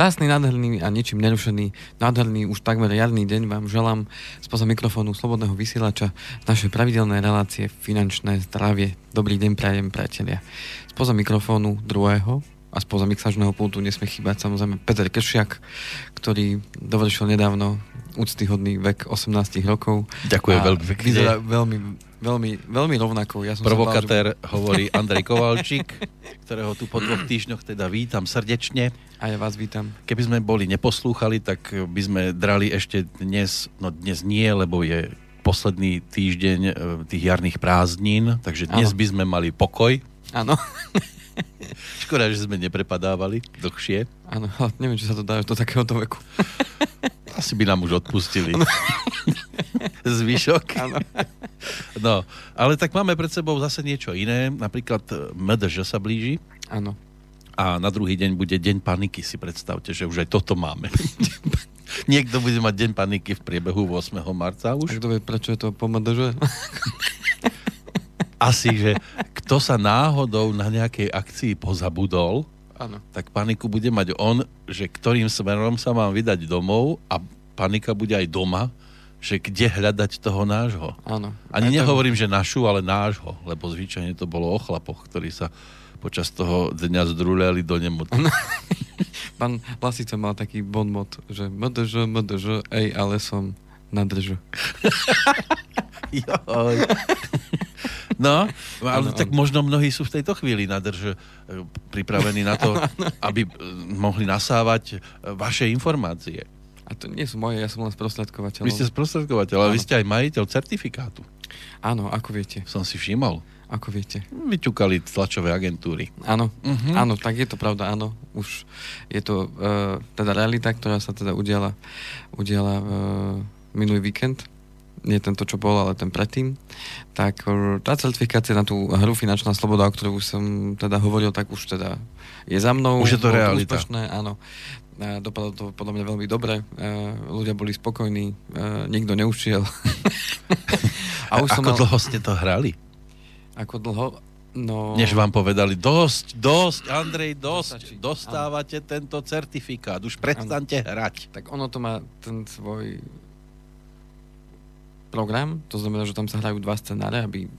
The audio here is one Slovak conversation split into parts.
Krásny, nádherný a ničím nerušený, nádherný už takmer riadný deň vám želám spoza mikrofónu Slobodného vysielača našej pravidelnej relácie Finančné zdravie. Dobrý deň, prajem, priatelia. Spoza mikrofónu druhého a spoza mixažného pultu nesmie chýbať samozrejme Peter Kršiak, ktorý dovršil nedávno úctyhodný vek 18 rokov. Ďakujem veľmi pekne. Vyzerá veľmi, veľmi, veľmi rovnako. Ja som Provokatér bál, že... hovorí Andrej Kovalčík, ktorého tu po dvoch týždňoch teda vítam srdečne. A ja vás vítam. Keby sme boli neposlúchali, tak by sme drali ešte dnes, no dnes nie, lebo je posledný týždeň e, tých jarných prázdnin, takže dnes ano. by sme mali pokoj. Áno. Škoda, že sme neprepadávali dlhšie. Áno, ale neviem, či sa to dá do takéhoto veku. Asi by nám už odpustili. Zvyšok. Áno. No, ale tak máme pred sebou zase niečo iné. Napríklad eh, MDŽ sa blíži. Áno. A na druhý deň bude deň paniky, si predstavte, že už aj toto máme. Niekto bude mať deň paniky v priebehu 8. marca už. A kto vie, prečo je to po MDŽ? Asi, že kto sa náhodou na nejakej akcii pozabudol, ano. tak paniku bude mať on, že ktorým smerom sa mám vydať domov a panika bude aj doma, že kde hľadať toho nášho. Áno. Ani aj nehovorím, to... že našu, ale nášho, lebo zvyčajne to bolo o chlapoch, ktorí sa počas toho dňa zdruľali do nemoty. Pán Lasica mal taký bon mod, že MDŽ, MDŽ, ej, ale som na drž. No, ale ano, tak možno mnohí sú v tejto chvíli nadrž e, pripravení na to, aby e, mohli nasávať e, vaše informácie. A to nie sú moje, ja som len sprostredkovateľ. Vy ste sprostredkovateľ, ale vy ste aj majiteľ certifikátu. Áno, ako viete. Som si všimol. Ako viete. Vyťukali tlačové agentúry. Áno, uh-huh. áno, tak je to pravda, áno. Už je to uh, teda realita, ktorá sa teda udiala, udiala uh, minulý víkend nie tento, čo bol, ale ten predtým, tak e, tá certifikácia na tú hru Finančná sloboda, o ktorú som teda hovoril, tak už teda je za mnou. Už je to realita. Úspešné, áno. Dopadlo to podľa mňa veľmi dobre. E, ľudia boli spokojní, e, nikto neušiel. A už Ako mal... dlho ste to hrali? Ako dlho? No... Než vám povedali, dosť, dosť, Andrej, dosť, dostávate ano. tento certifikát, už prestante hrať. Tak ono to má ten svoj program, to znamená, že tam sa hrajú dva scenáre, aby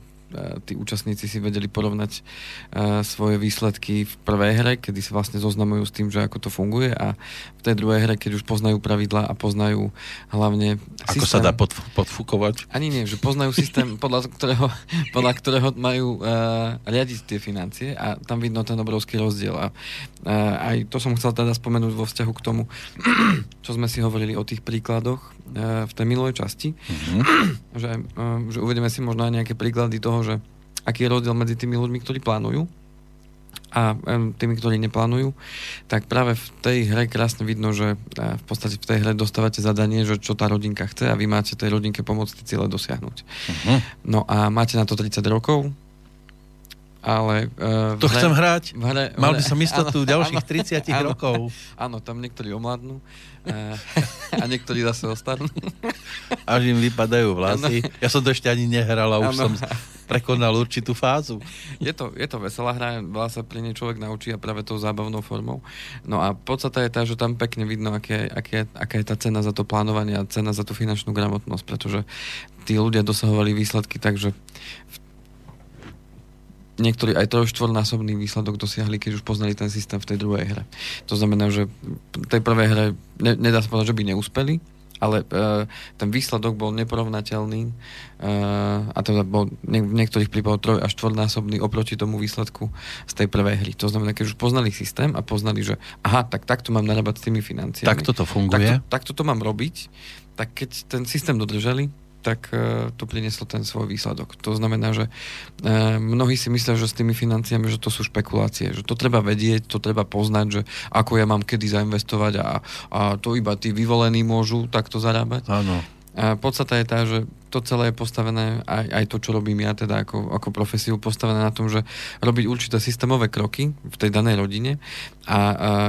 tí účastníci si vedeli porovnať uh, svoje výsledky v prvej hre, kedy sa vlastne zoznamujú s tým, že ako to funguje a v tej druhej hre, keď už poznajú pravidla a poznajú hlavne Ako systém, sa dá pod, podfúkovať? Ani nie, že poznajú systém, podľa ktorého, podľa ktorého majú uh, riadiť tie financie a tam vidno ten obrovský rozdiel. A uh, aj to som chcel teda spomenúť vo vzťahu k tomu, čo sme si hovorili o tých príkladoch v tej minulej časti, mm-hmm. že, uh, že uvedeme si možno aj nejaké príklady toho, že aký je rozdiel medzi tými ľuďmi, ktorí plánujú a tými, ktorí neplánujú, tak práve v tej hre krásne vidno, že e, v podstate v tej hre dostávate zadanie, že čo tá rodinka chce a vy máte tej rodinke pomôcť tie cieľe dosiahnuť. Uh-huh. No a máte na to 30 rokov, ale... Uh, to hre, chcem hrať. V hre, v hre, Mal by som istotu áno, ďalších áno, 30 áno, rokov. Áno, tam niektorí omladnú uh, a niektorí zase ostarnú. Až im vypadajú vlasy. Ano. Ja som to ešte ani nehral a už ano. som prekonal určitú fázu. Je to, je to veselá hra, veľa sa pri nej človek naučí a práve tou zábavnou formou. No a podstata je tá, že tam pekne vidno, aké, aké, aká je tá cena za to plánovanie a cena za tú finančnú gramotnosť, pretože tí ľudia dosahovali výsledky tak, že v niektorí aj trojštvornásobný výsledok dosiahli, keď už poznali ten systém v tej druhej hre. To znamená, že v tej prvej hre ne, nedá sa povedať, že by neúspeli, ale uh, ten výsledok bol neporovnateľný uh, a teda bol ne, v niektorých prípadoch troj až štvornásobný oproti tomu výsledku z tej prvej hry. To znamená, keď už poznali systém a poznali, že aha, tak takto mám narábať s tými financiami. Takto to funguje. Takto, takto to mám robiť, tak keď ten systém dodržali, tak uh, to prinieslo ten svoj výsledok. To znamená, že uh, mnohí si myslia, že s tými financiami, že to sú špekulácie, že to treba vedieť, to treba poznať, že ako ja mám kedy zainvestovať a, a to iba tí vyvolení môžu takto zarábať. Áno. A podstata je tá, že to celé je postavené, aj, aj to, čo robím ja teda ako, ako profesiu, postavené na tom, že robiť určité systémové kroky v tej danej rodine a, a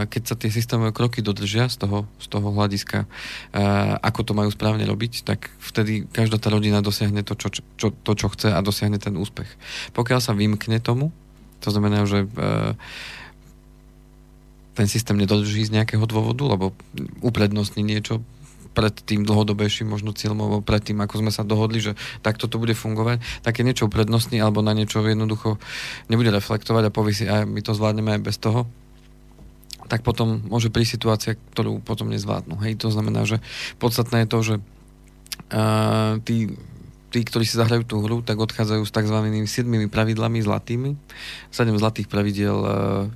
keď sa tie systémové kroky dodržia z toho, z toho hľadiska, a, ako to majú správne robiť, tak vtedy každá tá rodina dosiahne to čo, čo, to, čo chce a dosiahne ten úspech. Pokiaľ sa vymkne tomu, to znamená, že a, ten systém nedodrží z nejakého dôvodu, lebo uprednostní niečo pred tým dlhodobejším možno cieľom, alebo pred tým, ako sme sa dohodli, že takto to bude fungovať, tak je niečo uprednostní, alebo na niečo jednoducho nebude reflektovať a povie si, a my to zvládneme aj bez toho, tak potom môže prísť situácia, ktorú potom nezvládnu. Hej, to znamená, že podstatné je to, že uh, tí tí, ktorí si zahrajú tú hru, tak odchádzajú s tzv. 7 pravidlami zlatými. 7 zlatých pravidiel,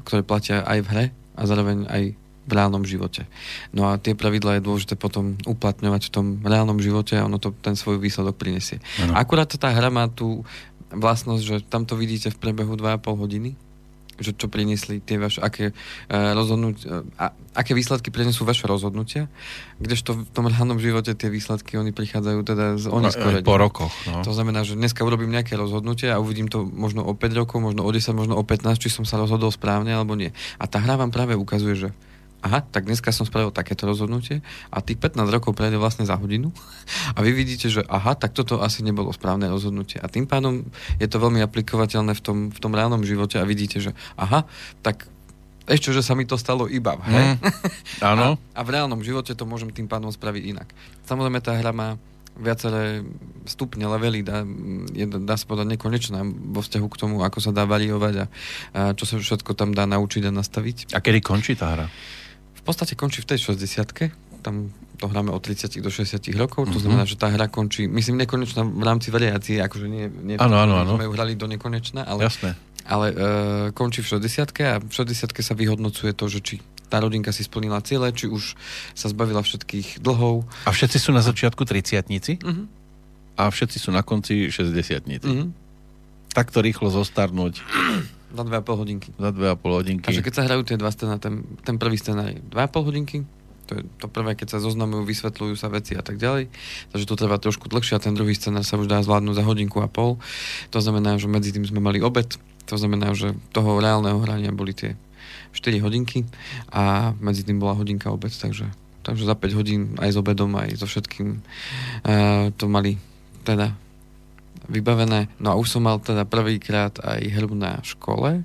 ktoré platia aj v hre a zároveň aj v reálnom živote. No a tie pravidla je dôležité potom uplatňovať v tom reálnom živote a ono to ten svoj výsledok prinesie. Ano. Akurát tá hra má tú vlastnosť, že tam to vidíte v priebehu 2,5 hodiny že čo priniesli tie vaše, aké, uh, uh, aké výsledky prinesú vaše rozhodnutia, kdežto v tom reálnom živote tie výsledky oni prichádzajú teda z oneskorenia. Po rokoch. No. To znamená, že dneska urobím nejaké rozhodnutie a uvidím to možno o 5 rokov, možno o 10, možno o 15, či som sa rozhodol správne alebo nie. A tá hra vám práve ukazuje, že aha, tak dneska som spravil takéto rozhodnutie a tých 15 rokov prejde vlastne za hodinu a vy vidíte, že aha, tak toto asi nebolo správne rozhodnutie. A tým pádom je to veľmi aplikovateľné v tom, v tom reálnom živote a vidíte, že aha, tak ešte, že sa mi to stalo iba v hre. Mm, áno. a, a v reálnom živote to môžem tým pádom spraviť inak. Samozrejme, tá hra má viaceré stupne, levely, dá, je, dá sa povedať nekonečná vo vzťahu k tomu, ako sa dá variovať a, a čo sa všetko tam dá naučiť a nastaviť. A kedy končí tá hra? Podstate končí v tej 60 tam to hráme od 30 do 60 rokov, to mm-hmm. znamená, že tá hra končí, myslím, nekonečná v rámci variácie, akože nie, nie ano, ano, ano. sme ju hrali do nekonečna, ale, Jasné. ale uh, končí v 60 a v 60 sa vyhodnocuje to, že či tá rodinka si splnila ciele, či už sa zbavila všetkých dlhov. A všetci sú na začiatku 30 mm-hmm. a všetci sú na konci 60 mm-hmm. Takto rýchlo zostarnúť. Za 2,5 hodinky. Za 2,5 hodinky. Takže keď sa hrajú tie dva scéna, ten, ten prvý scenár je 2,5 hodinky, to je to prvé, keď sa zoznamujú, vysvetľujú sa veci a tak ďalej. Takže to trvá trošku dlhšie a ten druhý scenár sa už dá zvládnuť za hodinku a pol. To znamená, že medzi tým sme mali obed, to znamená, že toho reálneho hrania boli tie 4 hodinky a medzi tým bola hodinka obed, takže, takže za 5 hodín aj s obedom, aj so všetkým uh, to mali teda vybavené. No a už som mal teda prvýkrát aj hru na škole.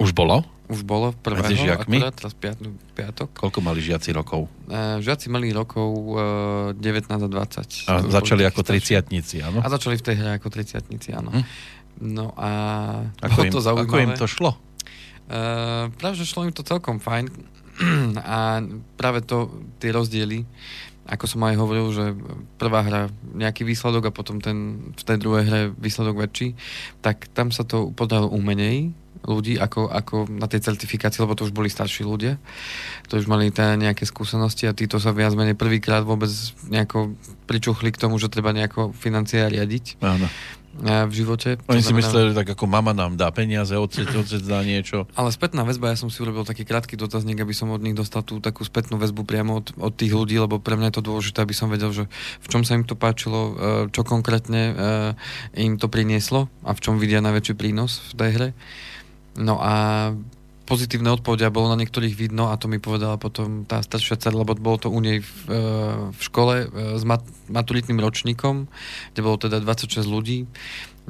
Už bolo? Už bolo prvého, Medzi žiakmi? akurát, teraz piatnu, piatok. Koľko mali žiaci rokov? Uh, žiaci mali rokov uh, 19 a 20. A začali ako triciatnici, áno? A začali v tej hre ako triciatnici, áno. Hm? No a ako im, to zaujímavé. Ako im to šlo? Uh, práve, že šlo im to celkom fajn. a práve to, tie rozdiely ako som aj hovoril, že prvá hra nejaký výsledok a potom ten, v tej druhej hre výsledok väčší, tak tam sa to podarilo umenej ľudí ako, ako na tej certifikácii, lebo to už boli starší ľudia. To už mali teda nejaké skúsenosti a títo sa viac menej prvýkrát vôbec nejako pričuchli k tomu, že treba nejako financie riadiť. Áno v živote. Oni si mysleli, tak ako mama nám dá peniaze, otec, otec dá niečo. Ale spätná väzba, ja som si urobil taký krátky dotazník, aby som od nich dostal tú takú spätnú väzbu priamo od, od tých ľudí, lebo pre mňa je to dôležité, aby som vedel, že v čom sa im to páčilo, e, čo konkrétne e, im to prinieslo a v čom vidia najväčší prínos v tej hre. No a pozitívne odpovede a bolo na niektorých vidno a to mi povedala potom tá staršia dcera, lebo bolo to u nej v, e, v škole e, s mat, maturitným ročníkom, kde bolo teda 26 ľudí.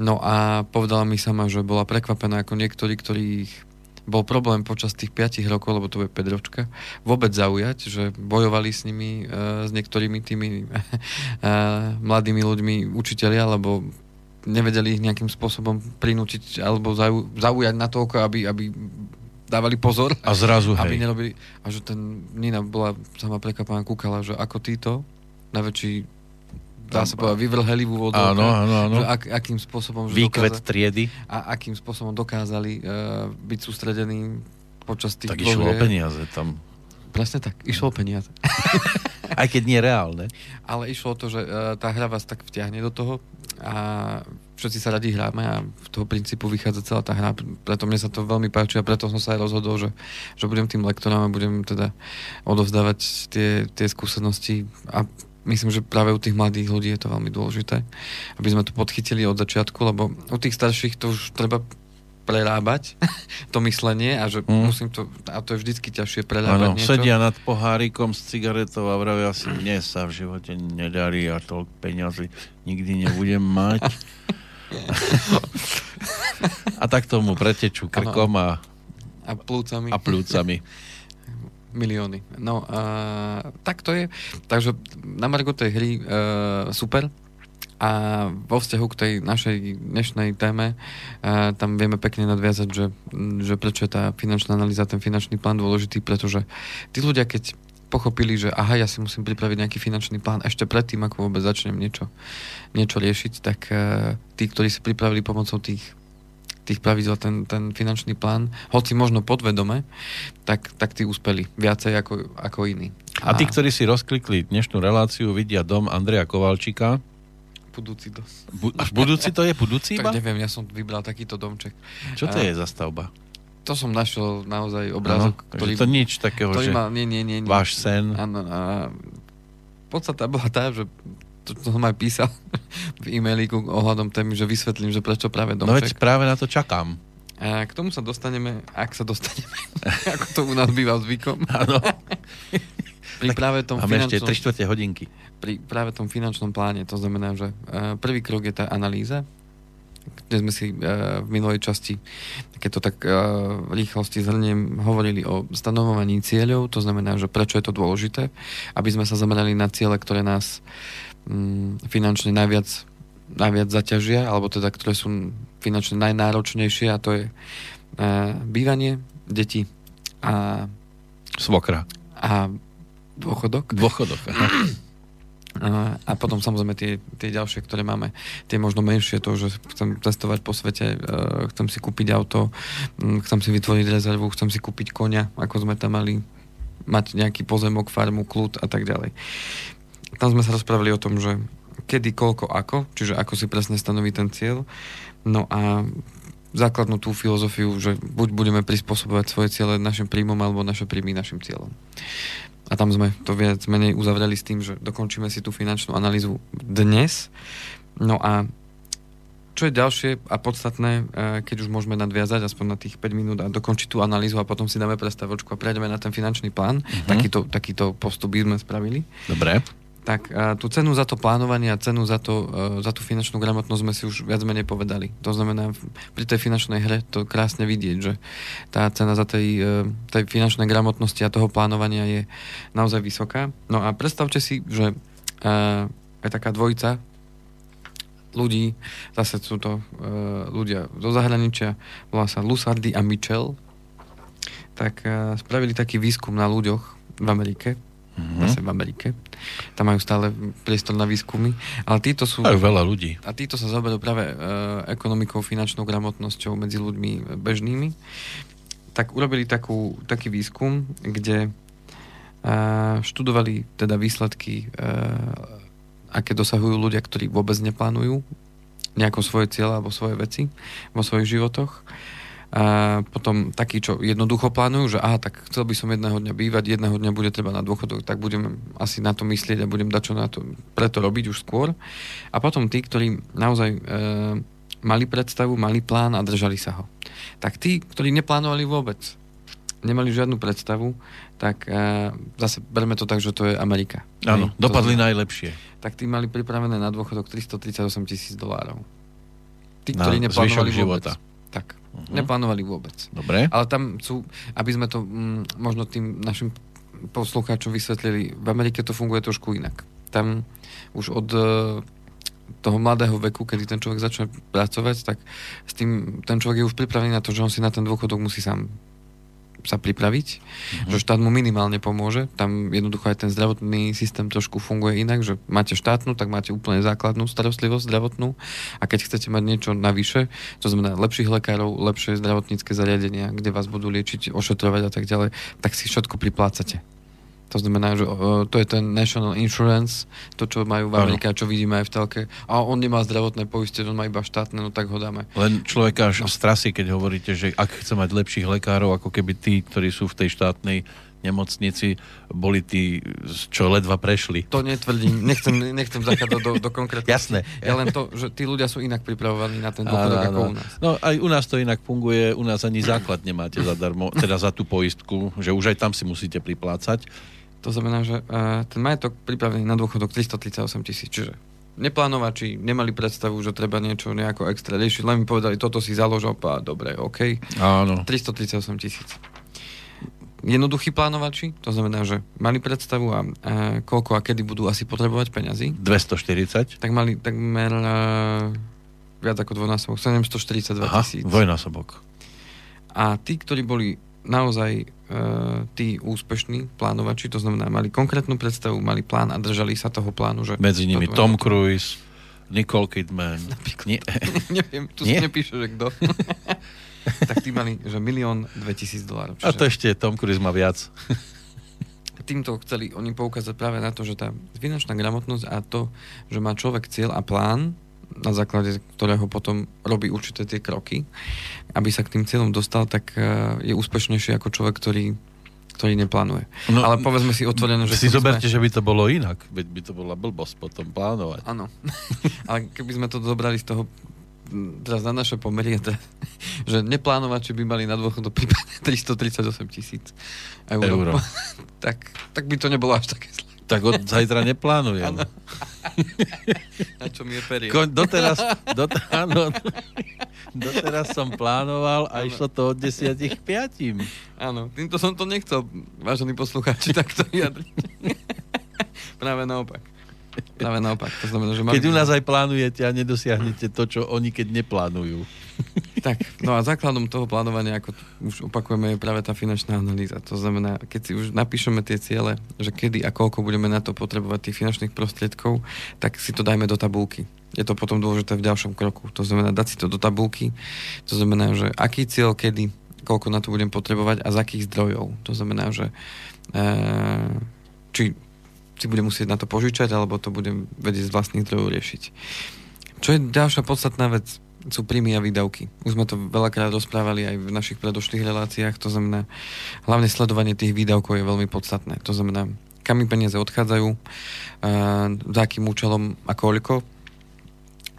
No a povedala mi sama, že bola prekvapená ako niektorí, ktorých bol problém počas tých 5 rokov, lebo to je 5 ročka, vôbec zaujať, že bojovali s nimi, e, s niektorými tými mladými ľuďmi, učiteľia, lebo nevedeli ich nejakým spôsobom prinútiť alebo zaujať na toľko, aby, aby dávali pozor. A zrazu, aby hej. nerobili, a že ten Nina bola sama prekapaná, kúkala, že ako títo, najväčší dá sa povedať, vyvrheli v úvodu. Áno, áno, áno. Že ak, akým spôsobom... Že Výkvet dokázali, triedy. A akým spôsobom dokázali uh, byť sústredení počas tých Tak išlo o peniaze tam. Presne tak, išlo o peniaze. Aj keď nie reálne. Ale išlo o to, že uh, tá hra vás tak vtiahne do toho a všetci sa radi hráme a v toho princípu vychádza celá tá hra. Preto mne sa to veľmi páči a preto som sa aj rozhodol, že, že budem tým lektorom a budem teda odovzdávať tie, tie skúsenosti a myslím, že práve u tých mladých ľudí je to veľmi dôležité, aby sme to podchytili od začiatku, lebo u tých starších to už treba prerábať to myslenie a že mm. musím to, a to je vždycky ťažšie prerábať ano, niečo. sedia nad pohárikom s cigaretou a vravia si, mne sa v živote nedarí a toľko peniazy nikdy nebudem mať. a tak tomu pretečú krkom a, a plúcami. A plúcami. Milióny. No, uh, tak to je. Takže na Margo tej hry uh, super. A vo vzťahu k tej našej dnešnej téme uh, tam vieme pekne nadviazať, že, že prečo je tá finančná analýza, ten finančný plán dôležitý, pretože tí ľudia, keď pochopili, že aha, ja si musím pripraviť nejaký finančný plán ešte predtým, ako vôbec začnem niečo, niečo riešiť, tak uh, tí, ktorí si pripravili pomocou tých tých pravidel ten, ten finančný plán, hoci možno podvedome, tak, tak tí uspeli viacej ako, ako iní. A, a tí, ktorí si rozklikli dnešnú reláciu, vidia dom Andreja Kovalčika. Budúci dom. Bu, až budúci to je? Budúci iba? Tak neviem, ja som vybral takýto domček. Čo to a, je za stavba? To som našiel naozaj obrázok, ano, ktorý... To nič takého, ktorý že mal, nie, nie, nie, nie. váš sen. Áno, podstata bola tá, že to, to som aj písal v e-mailiku ohľadom témy, že vysvetlím, že prečo práve domček. No veď práve na to čakám. A k tomu sa dostaneme, ak sa dostaneme, ako to u nás býva zvykom. Áno. Pri práve tom Máme ešte 3 hodinky. Pri práve tom finančnom pláne, to znamená, že uh, prvý krok je tá analýza, kde sme si uh, v minulej časti, keď to tak uh, v rýchlosti zhrniem, hovorili o stanovovaní cieľov, to znamená, že prečo je to dôležité, aby sme sa zamerali na ciele, ktoré nás um, finančne najviac, najviac zaťažia, alebo teda, ktoré sú finančne najnáročnejšie a to je bývanie, deti a svokra. A dôchodok. Dôchodok, aha. A potom samozrejme tie, tie ďalšie, ktoré máme, tie možno menšie, to, že chcem cestovať po svete, e, chcem si kúpiť auto, chcem si vytvoriť rezervu, chcem si kúpiť konia, ako sme tam mali, mať nejaký pozemok, farmu, kľud a tak ďalej. Tam sme sa rozprávali o tom, že kedy, koľko, ako, čiže ako si presne stanoví ten cieľ. No a základnú tú filozofiu, že buď budeme prispôsobovať svoje ciele našim príjmom alebo naše príjmy našim cieľom. A tam sme to viac menej uzavreli s tým, že dokončíme si tú finančnú analýzu dnes. No a čo je ďalšie a podstatné, e, keď už môžeme nadviazať aspoň na tých 5 minút a dokončiť tú analýzu a potom si dáme prestavočku a prejdeme na ten finančný plán. Uh-huh. Takýto, takýto postup by sme spravili. Dobre tak tú cenu za to plánovanie a cenu za, to, uh, za tú finančnú gramotnosť sme si už viac menej povedali. To znamená, pri tej finančnej hre to krásne vidieť, že tá cena za tej, uh, tej finančnej gramotnosti a toho plánovania je naozaj vysoká. No a predstavte si, že uh, je taká dvojica ľudí, zase sú to uh, ľudia zo zahraničia, volá sa Lusardi a Mitchell, tak spravili taký výskum na ľuďoch v Amerike, mm-hmm. zase v Amerike. Tam majú stále priestor na výskumy. Ale títo sú... Majú veľa ľudí. A títo sa zaberú práve e, ekonomikou, finančnou gramotnosťou medzi ľuďmi bežnými. Tak urobili takú, taký výskum, kde e, študovali teda výsledky, e, aké dosahujú ľudia, ktorí vôbec neplánujú nejako svoje cieľa alebo svoje veci vo svojich životoch a potom takí, čo jednoducho plánujú, že aha, tak chcel by som jedného dňa bývať, jedného dňa bude treba na dôchodok, tak budem asi na to myslieť a budem dať čo na to, preto robiť už skôr. A potom tí, ktorí naozaj e, mali predstavu, mali plán a držali sa ho. Tak tí, ktorí neplánovali vôbec, nemali žiadnu predstavu, tak e, zase berme to tak, že to je Amerika. Áno, dopadli znamená, najlepšie. Tak tí mali pripravené na dôchodok 338 tisíc dolárov. Tí, ktorí neplánovali vôbec. života. Tak. Uh-huh. Neplánovali vôbec. Dobre. Ale tam sú, aby sme to mm, možno tým našim poslucháčom vysvetlili, v Amerike to funguje trošku inak. Tam už od uh, toho mladého veku, kedy ten človek začne pracovať, tak s tým ten človek je už pripravený na to, že on si na ten dôchodok musí sám sa pripraviť, mm-hmm. že štát mu minimálne pomôže. Tam jednoducho aj ten zdravotný systém trošku funguje inak, že máte štátnu, tak máte úplne základnú starostlivosť zdravotnú a keď chcete mať niečo navyše, to znamená lepších lekárov, lepšie zdravotnícke zariadenia, kde vás budú liečiť, ošetrovať a tak ďalej, tak si všetko priplácate. To znamená, že to je ten National Insurance, to, čo majú v Amerike čo vidíme aj v telke. A on nemá zdravotné poistenie, on má iba štátne, no tak ho dáme. Len človeka až no. strasí, keď hovoríte, že ak chce mať lepších lekárov, ako keby tí, ktorí sú v tej štátnej nemocnici boli tí, čo ledva prešli. To netvrdím, nechcem, nechcem zachádzať do, do konkrétnosti. Jasné. Ja len to, že tí ľudia sú inak pripravovaní na ten dôchodok ako u nás. No aj u nás to inak funguje, u nás ani základ nemáte zadarmo, teda za tú poistku, že už aj tam si musíte priplácať. To znamená, že uh, ten majetok pripravený na dôchodok 338 tisíc, čiže neplánovači nemali predstavu, že treba niečo nejako extra riešiť, len mi povedali, toto si založil, a dobre, OK. Áno. 338 tisíc. jednoduchí plánovači, to znamená, že mali predstavu a, a koľko a kedy budú asi potrebovať peňazí. 240? Tak mali takmer a, viac ako dvojnásobok, 742 Aha, tisíc. dvojnásobok. A tí, ktorí boli naozaj e, tí úspešní plánovači, to znamená, mali konkrétnu predstavu, mali plán a držali sa toho plánu. Že Medzi nimi Tom Cruise, Nicole Kidman. Napríklad. Nie, Neviem, tu Nie? sa nepíše, že kto. tak tí mali, že milión 2000 dolárov. a to ešte Tom Cruise má viac. týmto chceli oni poukázať práve na to, že tá finančná gramotnosť a to, že má človek cieľ a plán, na základe ktorého potom robí určité tie kroky, aby sa k tým cieľom dostal, tak eh, je úspešnejší ako človek, ktorý, ktorý neplánuje. No, Ale povedzme si otvorene, že... si zoberte, Sme... že by to bolo inak. Veď by to bola blbosť potom plánovať. Áno. Ale keby sme to zobrali z toho teraz na naše pomery, teda, že neplánovači by mali na dôchodok prípadne 338 tisíc eur, Euro. tak, tak by to nebolo až také zlé. Tak od zajtra neplánujem. Na čo mi je perie. Ko, doteraz, dot, áno, doteraz som plánoval a Áno. išlo to od 10 k 5. Áno, týmto som to nechcel, vážení poslucháči, takto vyjadriť. Práve naopak. Práve naopak. To znamená, že mali Keď u nás aj plánujete a nedosiahnete to, čo oni keď neplánujú. Tak, no a základom toho plánovania, ako už opakujeme, je práve tá finančná analýza. To znamená, keď si už napíšeme tie ciele, že kedy a koľko budeme na to potrebovať tých finančných prostriedkov, tak si to dajme do tabulky. Je to potom dôležité v ďalšom kroku. To znamená dať si to do tabulky. To znamená, že aký cieľ, kedy, koľko na to budem potrebovať a z akých zdrojov. To znamená, že e, či si budem musieť na to požičať, alebo to budem vedieť z vlastných zdrojov riešiť. Čo je ďalšia podstatná vec, sú príjmy a výdavky. Už sme to veľakrát rozprávali aj v našich predošlých reláciách, to znamená, hlavne sledovanie tých výdavkov je veľmi podstatné. To znamená, kam mi peniaze odchádzajú, za akým účelom a koľko,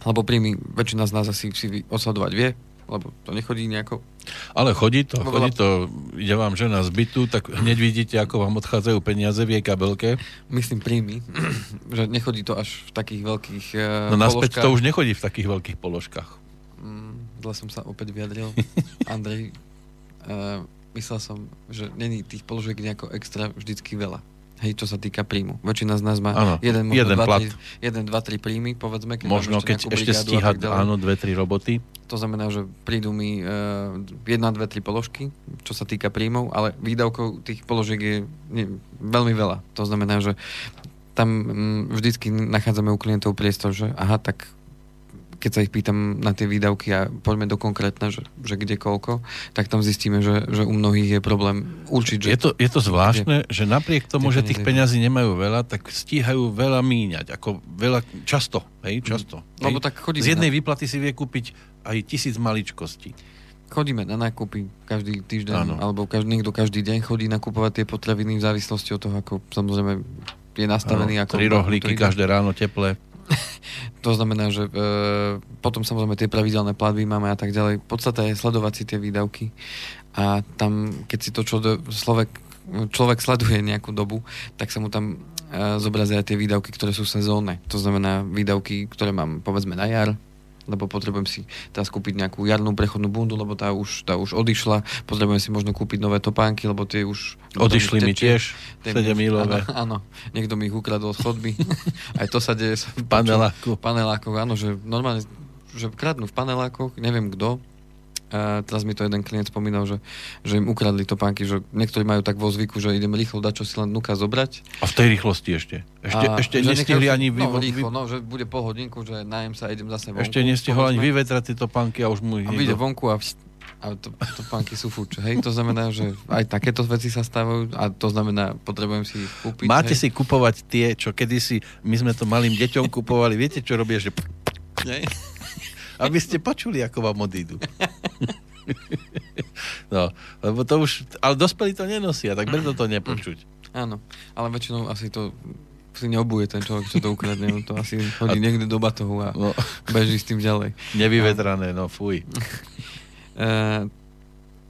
lebo príjmy väčšina z nás asi si odsledovať vie, lebo to nechodí nejako. Ale chodí to, chodí to, ide vám žena z bytu, tak hneď vidíte, ako vám odchádzajú peniaze v jej kabelke. Myslím príjmy, že nechodí to až v takých veľkých No uh, naspäť to už nechodí v takých veľkých položkách. Mm, zle som sa opäť vyjadril. Andrej, uh, myslel som, že není tých položiek nejako extra vždycky veľa. Hej, čo sa týka príjmu. Väčšina z nás má Áno, jeden, možno jeden dva, plat. tri, jeden, dva, tri príjmy, povedzme. Keď Možno máme keď ešte brigádu a stíhať, tak ďalej. áno, dve, tri roboty. To znamená, že prídu mi uh, jedna, dve, tri položky, čo sa týka príjmov, ale výdavkov tých položiek je nie, veľmi veľa. To znamená, že tam mm, vždycky nachádzame u klientov priestor, že aha, tak keď sa ich pýtam na tie výdavky a poďme do konkrétne, že, že kde koľko, tak tam zistíme, že, že u mnohých je problém určiť, že... Je to, je to zvláštne, že napriek tomu, že tých peňazí nemajú veľa, tak stíhajú veľa míňať. Ako veľa, často, hej, často. Lebo hej. tak chodíme Z jednej na, výplaty si vie kúpiť aj tisíc maličkostí. chodíme na nákupy každý týždeň, Áno. alebo každý, niekto každý deň chodí nakupovať tie potraviny v závislosti od toho, ako samozrejme je nastavený. Áno, ako, tri rohlíky každé ráno teplé. To znamená, že e, potom samozrejme tie pravidelné platby máme a tak ďalej. Podstata je sledovať si tie výdavky a tam, keď si to čo, človek, človek sleduje nejakú dobu, tak sa mu tam e, zobrazia tie výdavky, ktoré sú sezónne. To znamená výdavky, ktoré mám povedzme na jar, lebo potrebujem si teraz kúpiť nejakú jarnú prechodnú bundu, lebo tá už, tá už odišla. Potrebujem si možno kúpiť nové topánky, lebo tie už... Odišli mi tiež, Tie mi 7 už- milové. Áno, áno, niekto mi ich ukradol z chodby. Aj to sa deje. Sa Paneláku. panelákoch, áno, že normálne, že kradnú v panelákoch, neviem kto. A teraz mi to jeden klient spomínal, že, že im ukradli topánky, že niektorí majú tak vo zvyku, že idem rýchlo dať, čo si len nuka zobrať. A v tej rýchlosti ešte. Ešte, a, ešte nestihli ani vy, no, vy, rýchlo, no, že bude pol hodinku, že najem sa idem zase vonku. ešte nestihol ani vyvetrať tieto panky a už mu A vyjde vonku a, a to, topánky sú fuč. Hej, to znamená, že aj takéto veci sa stávajú a to znamená, potrebujem si ich kúpiť. Máte si hej. kupovať tie, čo kedysi my sme to malým deťom kupovali. Viete, čo robia? Že... Nie? Aby ste počuli, ako vám odídu. No, lebo to už... Ale dospelí to nenosia, tak preto to nepočuť. Áno, ale väčšinou asi to si neobuje ten človek, čo to ukradne. On to asi chodí niekde do batohu a No, beží s tým ďalej. nevyvetrané, no fuj. E,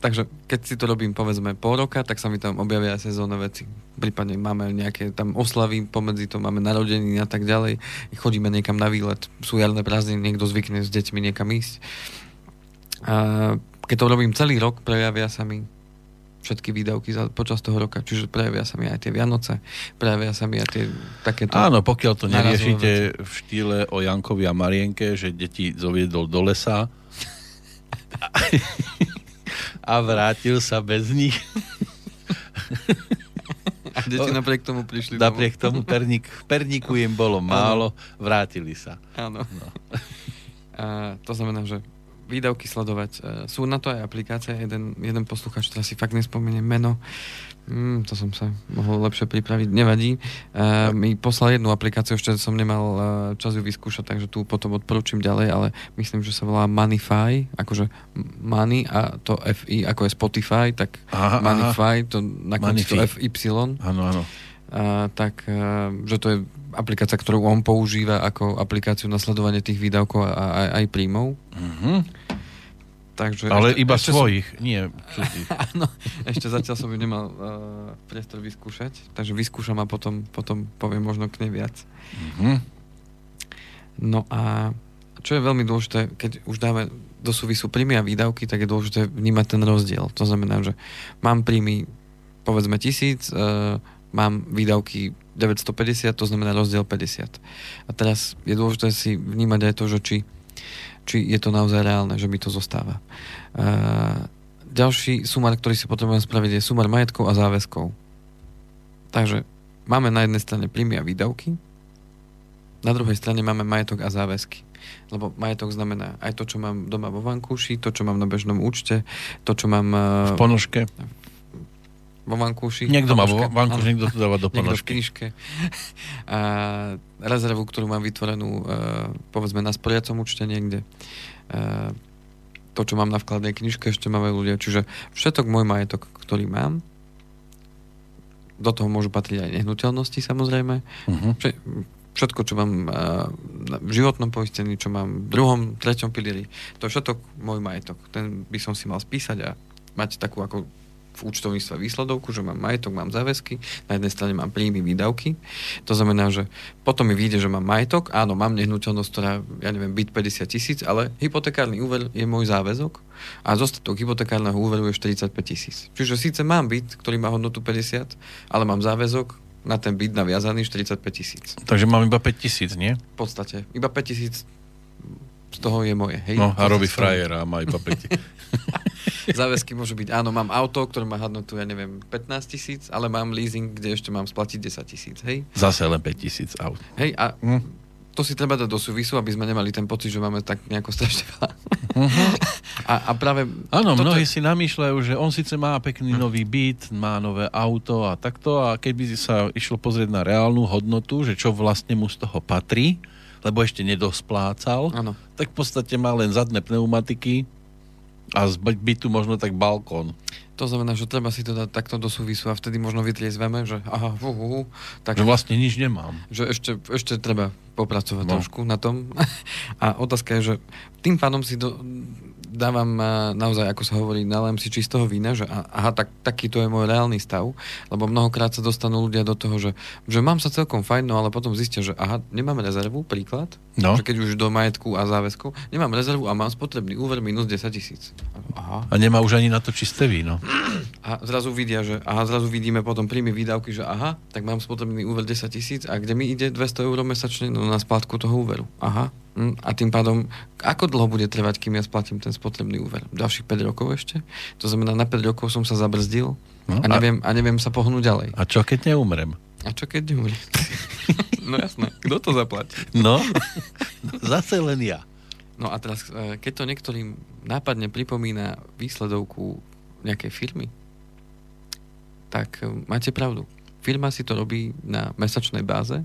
takže keď si to robím povedzme pol roka, tak sa mi tam objavia aj sezónne veci. Prípadne máme nejaké tam oslavy, pomedzi to máme narodeniny a tak ďalej. Chodíme niekam na výlet, sú jarné prázdniny, niekto zvykne s deťmi niekam ísť. A keď to robím celý rok, prejavia sa mi všetky výdavky za, počas toho roka. Čiže prejavia sa mi aj tie Vianoce, prejavia sa mi aj tie takéto... Áno, pokiaľ to neriešite v štýle o Jankovi a Marienke, že deti zoviedol do lesa a vrátil sa bez nich. A deti napriek tomu prišli Napriek tomu perník, perníku im bolo málo, vrátili sa. Áno. No. A to znamená, že výdavky sledovať. E, sú na to aj aplikácie. Jeden, jeden posluchač, teraz si fakt nespomeniem meno, mm, to som sa mohol lepšie pripraviť, nevadí. Uh, mi poslal jednu aplikáciu, ešte som nemal uh, čas ju vyskúšať, takže tu potom odporúčim ďalej, ale myslím, že sa volá Moneyfy, akože Money a to FI, ako je Spotify, tak aha, Moneyfy, to na konci to FY. Áno, áno. Uh, tak, uh, že to je aplikácia, ktorú on používa ako aplikáciu na sledovanie tých výdavkov a, a aj príjmov. Mm-hmm. Takže Ale ešte, iba ešte svojich, som... nie cudzích. Áno, ešte zatiaľ som ju nemal uh, priestor vyskúšať, takže vyskúšam a potom, potom poviem možno k nej viac. Mm-hmm. No a čo je veľmi dôležité, keď už dáme do súvisu príjmy a výdavky, tak je dôležité vnímať ten rozdiel. To znamená, že mám príjmy povedzme tisíc, uh, mám výdavky 950, to znamená rozdiel 50. A teraz je dôležité si vnímať aj to, že či, či je to naozaj reálne, že mi to zostáva. Uh, ďalší sumár, ktorý si potrebujem spraviť, je sumár majetkov a záväzkov. Takže máme na jednej strane príjmy a výdavky, na druhej strane máme majetok a záväzky. Lebo majetok znamená aj to, čo mám doma vo vankúši, to, čo mám na bežnom účte, to, čo mám... V ponožke vo vankúši. Niekto má vo vankúši, niekto to dáva do ponožky. Niekto v knižke. A rezervu, ktorú mám vytvorenú, uh, povedzme, na sporiacom účte niekde. Uh, to, čo mám na vkladnej knižke, ešte máme ľudia. Čiže všetok môj majetok, ktorý mám, do toho môžu patriť aj nehnuteľnosti, samozrejme. Uh-huh. Všetko, čo mám uh, v životnom poistení, čo mám v druhom, treťom pilieri, to je všetok môj majetok. Ten by som si mal spísať a mať takú ako v účtovníctve výsledovku, že mám majetok, mám záväzky, na jednej strane mám príjmy, výdavky. To znamená, že potom mi vyjde, že mám majetok, áno, mám nehnuteľnosť, ktorá, ja neviem, byť 50 tisíc, ale hypotekárny úver je môj záväzok a zostatok hypotekárneho úveru je 45 tisíc. Čiže síce mám byt, ktorý má hodnotu 50, ale mám záväzok na ten byt naviazaný 45 tisíc. Takže mám iba 5 tisíc, nie? V podstate. Iba 5 tisíc z toho je moje. Hej? No a robí frajera a má iba 5 Záväzky môžu byť, áno, mám auto, ktoré má hodnotu, ja neviem, 15 tisíc, ale mám leasing, kde ešte mám splatiť 10 tisíc, hej? Zase len 5 tisíc aut. Hej, a hm. to si treba dať do súvisu, aby sme nemali ten pocit, že máme tak nejako strašne veľa. Uh-huh. a, a práve... Áno, toto... mnohí si namýšľajú, že on síce má pekný hm. nový byt, má nové auto a takto a keby sa išlo pozrieť na reálnu hodnotu, že čo vlastne mu z toho patrí, lebo ešte nedosplácal, ano. tak v podstate má len zadné pneumatiky, a z bytu možno tak balkón. To znamená, že treba si to dať takto do súvisu a vtedy možno vytriezveme, že aha, hu, hu, hu, tak... Že vlastne nič nemám. Že ešte, ešte treba popracovať no. trošku na tom. A otázka je, že tým pádom si do, dávam naozaj, ako sa hovorí, nalém si čistého vína, že aha, tak, takýto je môj reálny stav, lebo mnohokrát sa dostanú ľudia do toho, že, že mám sa celkom fajn, no ale potom zistia, že aha, nemám rezervu, príklad, no. že keď už do majetku a záväzku, nemám rezervu a mám spotrebný úver minus 10 tisíc. Aha. A nemá už ani na to čisté víno. A zrazu vidia, že aha, zrazu vidíme potom príjmy výdavky, že aha, tak mám spotrebný úver 10 tisíc a kde mi ide 200 eur mesačne no, na splátku toho úveru. Aha, hm, a tým pádom, ako dlho bude trvať, kým ja splatím ten spotrebný úver? Ďalších 5 rokov ešte? To znamená, na 5 rokov som sa zabrzdil no, a, neviem, a... a neviem sa pohnúť ďalej. A čo keď neumrem? A čo keď neumrem? no jasné, kto to zaplatí? No, zase len ja. No a teraz, e, keď to niektorým nápadne pripomína výsledovku nejakej firmy, tak e, máte pravdu. Firma si to robí na mesačnej báze,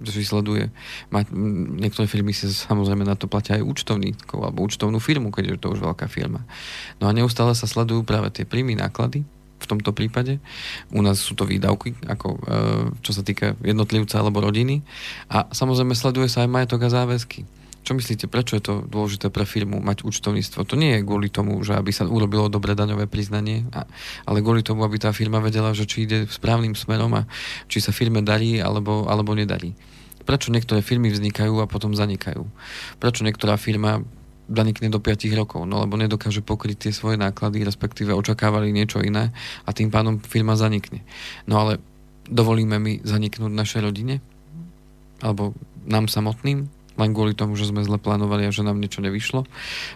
že sleduje. Má, niektoré firmy si samozrejme na to platia aj účtovníkov alebo účtovnú firmu, keď je to už veľká firma. No a neustále sa sledujú práve tie príjmy, náklady v tomto prípade. U nás sú to výdavky, ako, e, čo sa týka jednotlivca alebo rodiny. A samozrejme sleduje sa aj majetok a záväzky. Čo myslíte, prečo je to dôležité pre firmu mať účtovníctvo? To nie je kvôli tomu, že aby sa urobilo dobré daňové priznanie, ale kvôli tomu, aby tá firma vedela, že či ide správnym smerom a či sa firme darí alebo, alebo nedarí. Prečo niektoré firmy vznikajú a potom zanikajú? Prečo niektorá firma zanikne do 5 rokov, no lebo nedokáže pokryť tie svoje náklady, respektíve očakávali niečo iné a tým pádom firma zanikne. No ale dovolíme mi zaniknúť našej rodine? Alebo nám samotným? Len kvôli tomu, že sme zle plánovali a že nám niečo nevyšlo.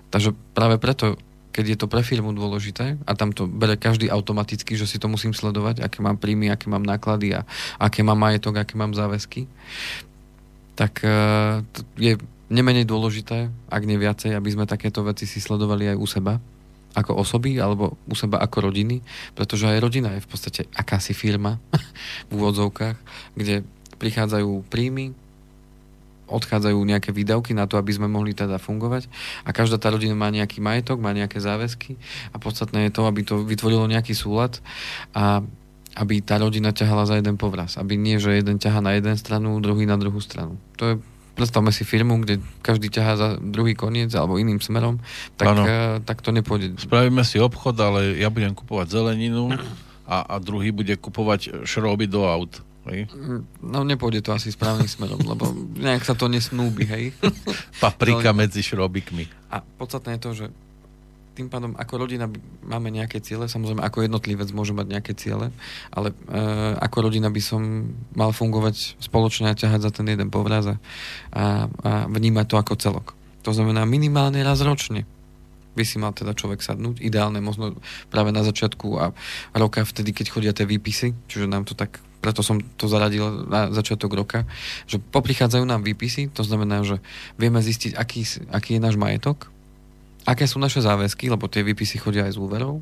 Takže práve preto keď je to pre firmu dôležité a tam to bere každý automaticky, že si to musím sledovať, aké mám príjmy, aké mám náklady a aké mám majetok, aké mám záväzky, tak uh, je nemenej dôležité, ak nie viacej, aby sme takéto veci si sledovali aj u seba, ako osoby, alebo u seba ako rodiny, pretože aj rodina je v podstate akási firma v úvodzovkách, kde prichádzajú príjmy, odchádzajú nejaké výdavky na to, aby sme mohli teda fungovať a každá tá rodina má nejaký majetok, má nejaké záväzky a podstatné je to, aby to vytvorilo nejaký súlad a aby tá rodina ťahala za jeden povraz. Aby nie, že jeden ťaha na jeden stranu, druhý na druhú stranu. To je predstavme si firmu, kde každý ťahá za druhý koniec alebo iným smerom, tak, uh, tak to nepôjde. Spravíme si obchod, ale ja budem kupovať zeleninu a, a druhý bude kupovať šroby do aut. Hej? No nepôjde to asi správnym smerom, lebo nejak sa to nesnúbi, hej. Paprika medzi šrobikmi. A podstatné je to, že tým pádom ako rodina máme nejaké ciele, samozrejme ako jednotlivec môže mať nejaké ciele, ale e, ako rodina by som mal fungovať spoločne a ťahať za ten jeden povraz a, a vnímať to ako celok. To znamená minimálne raz ročne by si mal teda človek sadnúť. Ideálne možno práve na začiatku a roka, vtedy, keď chodia tie výpisy, čiže nám to tak, preto som to zaradil na začiatok roka, že poprichádzajú nám výpisy, to znamená, že vieme zistiť, aký, aký je náš majetok, aké sú naše záväzky, lebo tie výpisy chodia aj z úverov.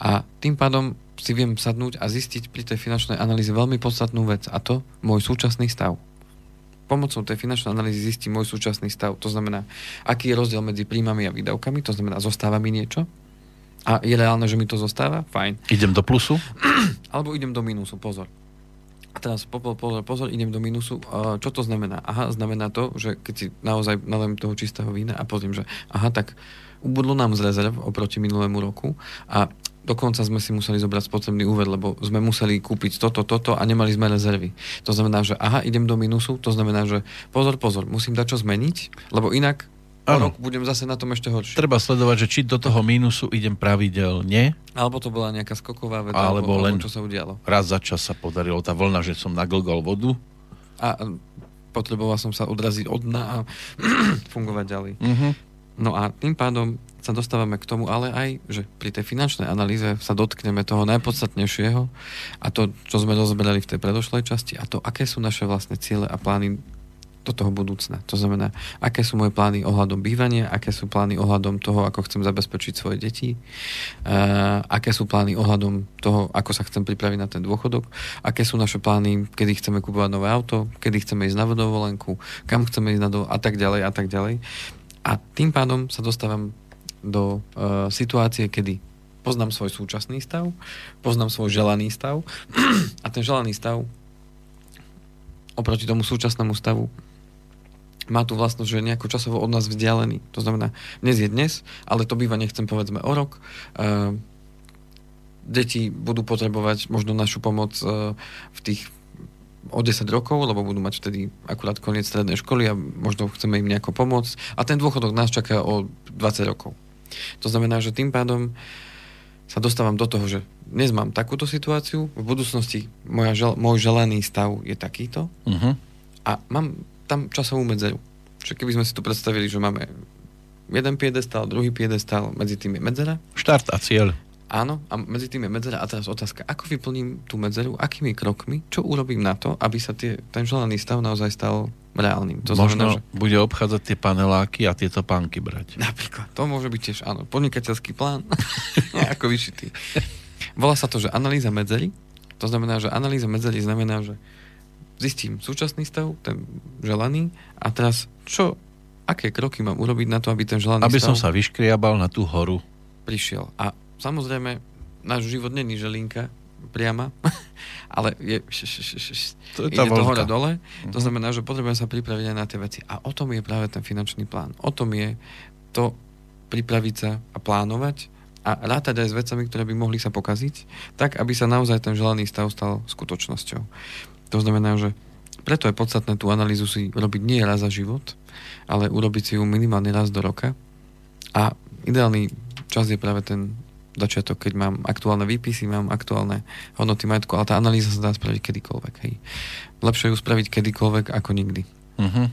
A tým pádom si viem sadnúť a zistiť pri tej finančnej analýze veľmi podstatnú vec a to môj súčasný stav. Pomocou tej finančnej analýzy zistím môj súčasný stav. To znamená, aký je rozdiel medzi príjmami a výdavkami, to znamená, zostáva mi niečo. A je reálne, že mi to zostáva? Fajn. Idem do plusu? Alebo idem do minusu, pozor. A teraz pozor, pozor, pozor, idem do minusu. Čo to znamená? Aha, znamená to, že keď si naozaj nalem toho čistého vína a pozriem, že aha, tak ubudlo nám z rezerv oproti minulému roku a dokonca sme si museli zobrať spotrebný úver, lebo sme museli kúpiť toto, toto a nemali sme rezervy. To znamená, že aha, idem do minusu, to znamená, že pozor, pozor, musím dať čo zmeniť, lebo inak Áno. rok budem zase na tom ešte horšie. Treba sledovať, že či do toho mínusu idem pravidelne. Alebo to bola nejaká skoková veda, alebo, alebo len čo sa udialo. Raz za čas sa podarilo tá vlna, že som naglgal vodu. A potreboval som sa odraziť od dna a fungovať ďalej. Uh-huh. No a tým pádom sa dostávame k tomu, ale aj, že pri tej finančnej analýze sa dotkneme toho najpodstatnejšieho a to, čo sme rozberali v tej predošlej časti a to, aké sú naše vlastné ciele a plány do toho budúcna. To znamená, aké sú moje plány ohľadom bývania, aké sú plány ohľadom toho, ako chcem zabezpečiť svoje deti, uh, aké sú plány ohľadom toho, ako sa chcem pripraviť na ten dôchodok, aké sú naše plány, kedy chceme kupovať nové auto, kedy chceme ísť na vodovolenku, kam chceme ísť na do a tak ďalej a tak ďalej. A tým pádom sa dostávam do uh, situácie, kedy poznám svoj súčasný stav, poznám svoj želaný stav a ten želaný stav oproti tomu súčasnému stavu má tú vlastnosť, že je nejako časovo od nás vzdialený. To znamená, dnes je dnes, ale to býva, nechcem povedzme, o rok. Uh, deti budú potrebovať možno našu pomoc uh, v tých o 10 rokov, lebo budú mať vtedy akurát koniec strednej školy a možno chceme im nejako pomôcť. A ten dôchodok nás čaká o 20 rokov. To znamená, že tým pádom sa dostávam do toho, že dnes mám takúto situáciu, v budúcnosti moja žel, môj želený stav je takýto uh-huh. a mám tam časovú medzeru. Čiže keby sme si to predstavili, že máme jeden piedestal, druhý piedestal, medzi tým je medzera. Štart a cieľ. Áno, a medzi tým je medzera. A teraz otázka, ako vyplním tú medzeru, akými krokmi, čo urobím na to, aby sa tie, ten želaný stav naozaj stal reálnym. To Možno znamená, že... bude obchádzať tie paneláky a tieto pánky brať. Napríklad. To môže byť tiež, áno, podnikateľský plán, ako vyšitý. Volá sa to, že analýza medzery. To znamená, že analýza medzery znamená, že zistím súčasný stav, ten želaný, a teraz čo, aké kroky mám urobiť na to, aby ten želaný aby stav... som sa vyškriabal na tú horu. Prišiel. A samozrejme, náš život není želinka priama, ale je, š, š, š, š, to je ide to hore dole. Uh-huh. To mhm. znamená, že potrebujem sa pripraviť aj na tie veci. A o tom je práve ten finančný plán. O tom je to pripraviť sa a plánovať a rátať aj s vecami, ktoré by mohli sa pokaziť, tak, aby sa naozaj ten želaný stav stal skutočnosťou. To znamená, že preto je podstatné tú analýzu si robiť nie raz za život, ale urobiť si ju minimálne raz do roka A ideálny čas je práve ten začiatok, keď mám aktuálne výpisy, mám aktuálne hodnoty majetku, ale tá analýza sa dá spraviť kedykoľvek. Hej. Lepšie ju spraviť kedykoľvek ako nikdy. Uh-huh.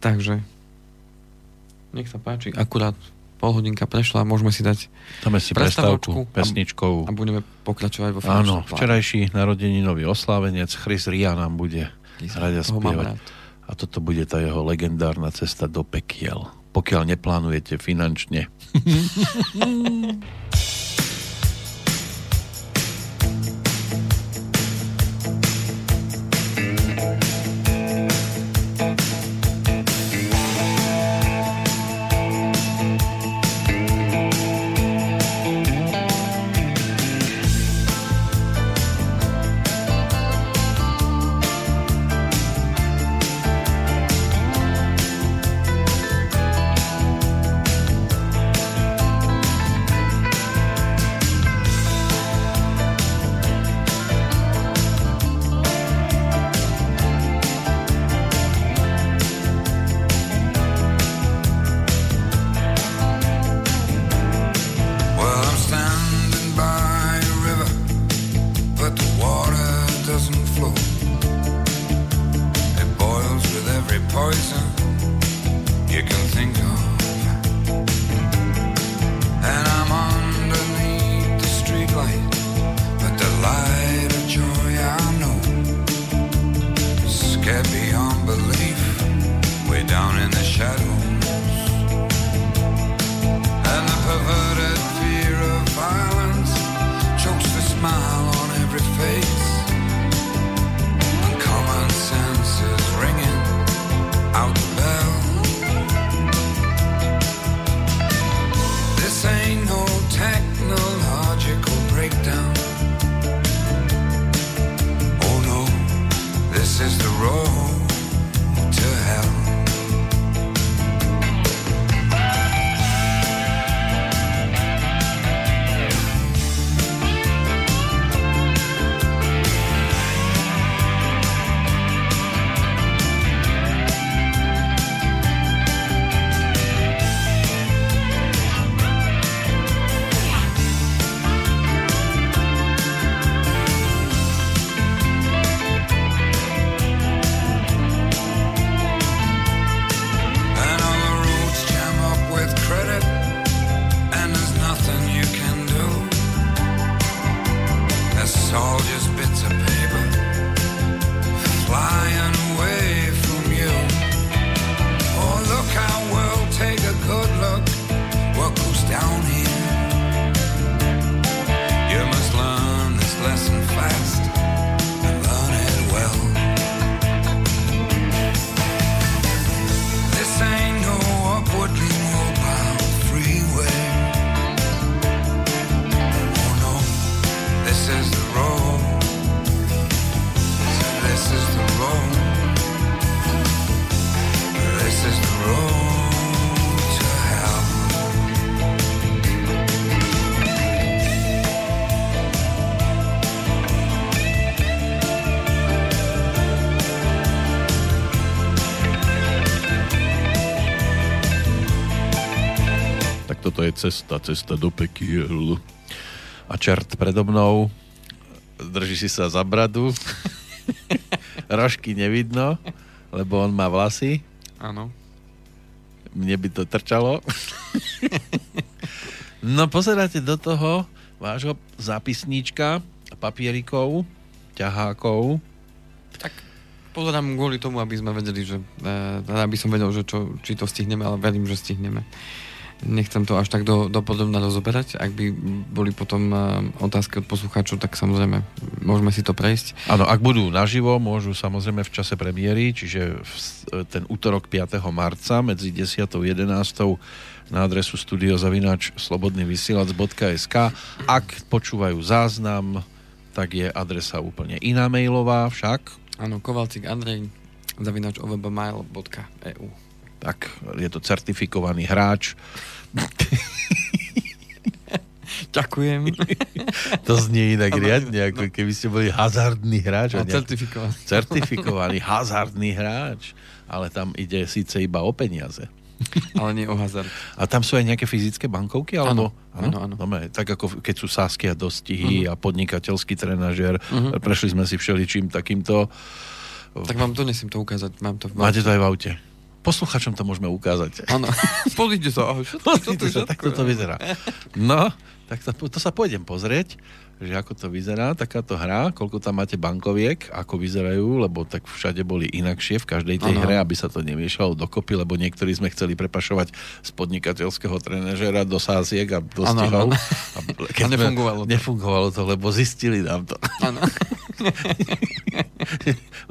Takže nech sa páči, akurát pol hodinka prešla, môžeme si dať Dáme si prestávku pesničkou. A, a budeme pokračovať vo Áno, včerajší nový oslávenec Chris Ria nám bude hrať a spievať. A toto bude tá jeho legendárna cesta do pekiel. Pokiaľ neplánujete finančne. cesta, cesta do pekiel. A čert predo mnou drží si sa za bradu. Rožky nevidno, lebo on má vlasy. Áno. Mne by to trčalo. no pozeráte do toho vášho zápisníčka, papierikov, ťahákov. Tak pozerám kvôli tomu, aby sme vedeli, že e, aby som vedel, že čo, či to stihneme, ale verím, že stihneme. Nechcem to až tak do, dopodobne rozoberať. Ak by boli potom uh, otázky od poslucháčov, tak samozrejme môžeme si to prejsť. Áno, ak budú naživo, môžu samozrejme v čase premiéry, čiže v, ten útorok 5. marca medzi 10. a 11. na adresu studiozavinač slobodnyvysielac.sk Ak počúvajú záznam, tak je adresa úplne iná mailová však. Áno, Kovalcik Andrej zavinač ovbmail.eu tak je to certifikovaný hráč. Ďakujem. to znie inak no, riadne, ako no. keby ste boli hazardný hráč. No, certifikovaný. Certifikovaný hazardný hráč. Ale tam ide síce iba o peniaze. ale nie o hazard. A tam sú aj nejaké fyzické bankovky? Alebo... Áno, áno. Tak ako keď sú sásky a dostihy uh-huh. a podnikateľský trenažer, uh-huh. prešli sme si všeličím takýmto. Tak vám to nesím to ukázať. Mám to v Máte to aj v aute. Posluchačom to môžeme ukázať. Áno, pozrite sa. Pozrite sa, takto to vyzerá. No, tak to, to sa pôjdem pozrieť že ako to vyzerá, takáto hra, koľko tam máte bankoviek, ako vyzerajú, lebo tak všade boli inakšie v každej tej ano. hre, aby sa to nemiešalo dokopy, lebo niektorí sme chceli prepašovať z podnikateľského trenežera do sáziek a do stihov. A, keď a nefungovalo sme, to. Nefungovalo to, lebo zistili nám to.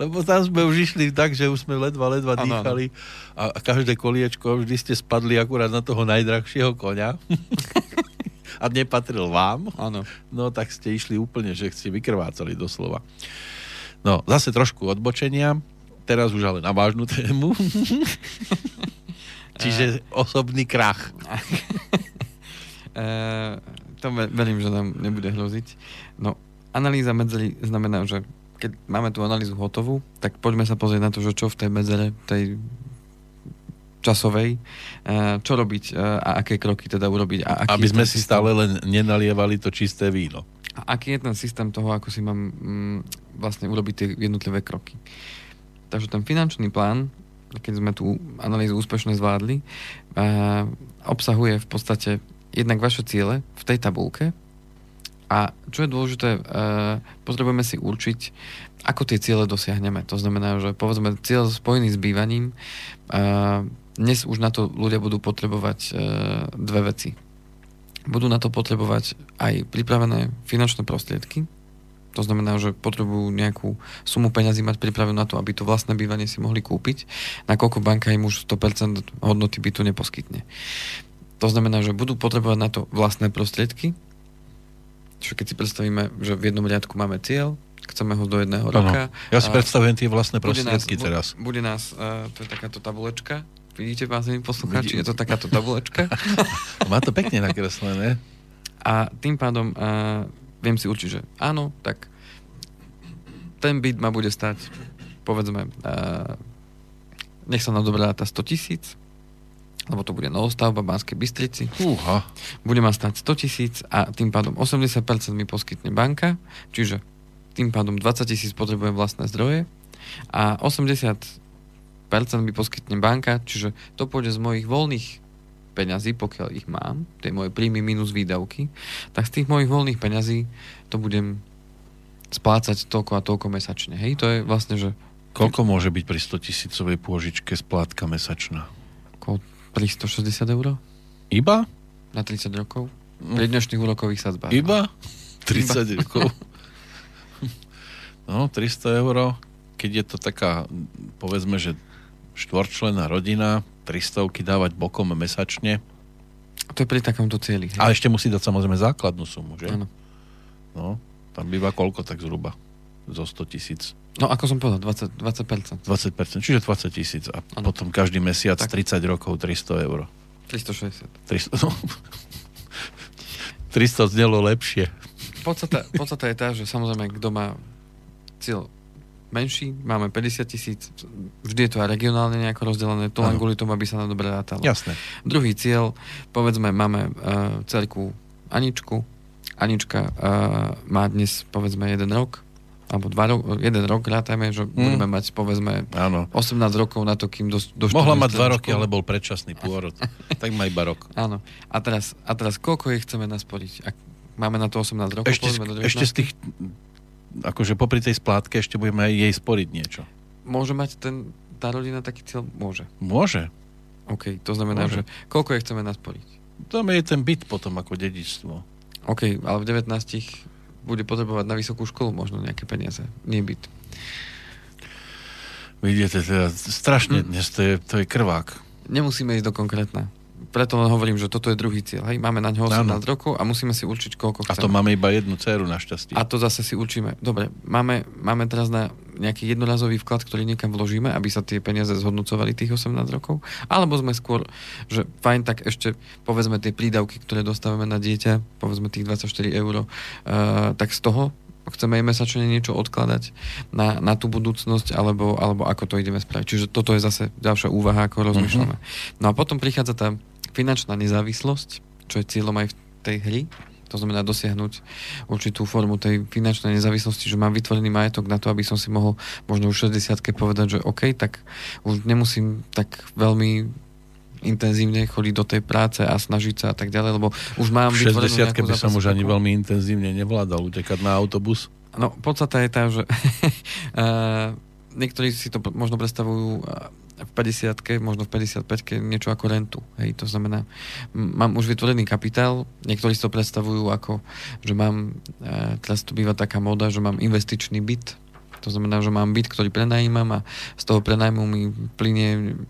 lebo tam sme už išli tak, že už sme ledva, ledva ano, dýchali a, a každé koliečko vždy ste spadli akurát na toho najdrahšieho konia a nepatril vám, Áno. no tak ste išli úplne, že ste vykrvácali doslova. No, zase trošku odbočenia, teraz už ale na vážnu tému. Čiže osobný krach. e, to verím, že nám nebude hroziť. No, analýza medzery znamená, že keď máme tú analýzu hotovú, tak poďme sa pozrieť na to, že čo v tej medzere, tej časovej, eh, čo robiť eh, a aké kroky teda urobiť. A aký Aby sme si systém... stále len nenalievali to čisté víno. A aký je ten systém toho, ako si mám mm, vlastne urobiť tie jednotlivé kroky. Takže ten finančný plán, keď sme tú analýzu úspešne zvládli, uh, obsahuje v podstate jednak vaše ciele v tej tabulke a čo je dôležité, potrebujeme si určiť, ako tie ciele dosiahneme. To znamená, že povedzme cieľ spojený s bývaním dnes už na to ľudia budú potrebovať e, dve veci. Budú na to potrebovať aj pripravené finančné prostriedky, to znamená, že potrebujú nejakú sumu peňazí mať pripravenú na to, aby to vlastné bývanie si mohli kúpiť, nakoľko banka im už 100% hodnoty bytu neposkytne. To znamená, že budú potrebovať na to vlastné prostriedky, čo keď si predstavíme, že v jednom riadku máme cieľ, chceme ho do jedného roka. Ja si predstavujem tie vlastné prostriedky bude nás, teraz. Bude nás, uh, to je takáto tabulečka, Vidíte, vážení poslucháči, je to takáto tabulečka. Má to pekne nakreslené. A tým pádom uh, viem si určiť, že áno, tak ten byt ma bude stať, povedzme, uh, nech sa nám dobrá tá 100 tisíc, lebo to bude novostavba v Banskej Bystrici. Uha. Bude ma stať 100 tisíc a tým pádom 80% mi poskytne banka, čiže tým pádom 20 tisíc potrebujem vlastné zdroje a 80 mi poskytne banka, čiže to pôjde z mojich voľných peňazí, pokiaľ ich mám, tie moje príjmy minus výdavky, tak z tých mojich voľných peňazí to budem splácať toľko a toľko mesačne. Hej, to je vlastne, že... Koľko môže byť pri 100 tisícovej pôžičke splátka mesačná? Ko 360 eur? Iba? Na 30 rokov? Mm. Pri dnešných úrokových sadzbách. Iba? 30 Iba. rokov? no, 300 eur, keď je to taká, povedzme, že štvorčlená rodina, 300 dávať bokom mesačne. To je pri takomto cieli. Hej? A ešte musí dať samozrejme základnú sumu, že? Áno. No, tam býva koľko tak zhruba? Zo 100 tisíc. No, ako som povedal, 20%. 20%, 20% čiže 20 tisíc. A ano. potom každý mesiac tak. 30 rokov 300 eur. 360. 300, no. 300 znelo lepšie. Podstata, podstata je tá, že samozrejme, kto má cieľ menší, máme 50 tisíc, vždy je to aj regionálne nejako rozdelené, to len kvôli tomu, aby sa nám dobre rátalo. Jasné. Druhý cieľ, povedzme, máme uh, cerku Aničku, Anička uh, má dnes, povedzme, jeden rok, alebo dva ro- jeden rok rátajme, že mm. budeme mať povedzme Áno. 18 rokov na to, kým do, do Mohla mať dva roky, ale bol predčasný pôrod. tak má iba rok. Áno. A teraz, a teraz koľko ich chceme nasporiť? Ak máme na to 18 rokov, ešte, povedzme, do 19? Ešte z tých akože popri tej splátke ešte budeme aj jej sporiť niečo. Môže mať ten, tá rodina taký cieľ? Môže. Môže. OK, to znamená, Môže. že koľko je chceme nasporiť? To je ten byt potom ako dedičstvo. OK, ale v 19 bude potrebovať na vysokú školu možno nejaké peniaze, nie byt. Vidíte, teda strašne hm. dnes to je, to je krvák. Nemusíme ísť do konkrétna preto len hovorím, že toto je druhý cieľ. Hej? Máme na ňo 18 ano. rokov a musíme si určiť, koľko chceme. A to máme iba jednu dceru našťastie. A to zase si určíme. Dobre, máme, máme teraz na nejaký jednorazový vklad, ktorý niekam vložíme, aby sa tie peniaze zhodnocovali tých 18 rokov? Alebo sme skôr, že fajn, tak ešte povedzme tie prídavky, ktoré dostávame na dieťa, povedzme tých 24 eur, uh, tak z toho chceme aj mesačne niečo odkladať na, na tú budúcnosť, alebo, alebo ako to ideme spraviť. Čiže toto je zase ďalšia úvaha, ako rozmýšľame. Uh-huh. No a potom prichádza tá finančná nezávislosť, čo je cieľom aj v tej hry, to znamená dosiahnuť určitú formu tej finančnej nezávislosti, že mám vytvorený majetok na to, aby som si mohol možno už 60 povedať, že OK, tak už nemusím tak veľmi intenzívne chodiť do tej práce a snažiť sa a tak ďalej, lebo už mám v 60 by som už ani veľmi intenzívne nevládal utekať na autobus. No, podstata je tá, že uh, niektorí si to možno predstavujú v 50 možno v 55 niečo ako rentu. Hej, to znamená, mám už vytvorený kapitál, niektorí si to predstavujú ako, že mám, uh, teraz tu býva taká moda, že mám investičný byt, to znamená, že mám byt, ktorý prenajímam a z toho prenajmu mi plinie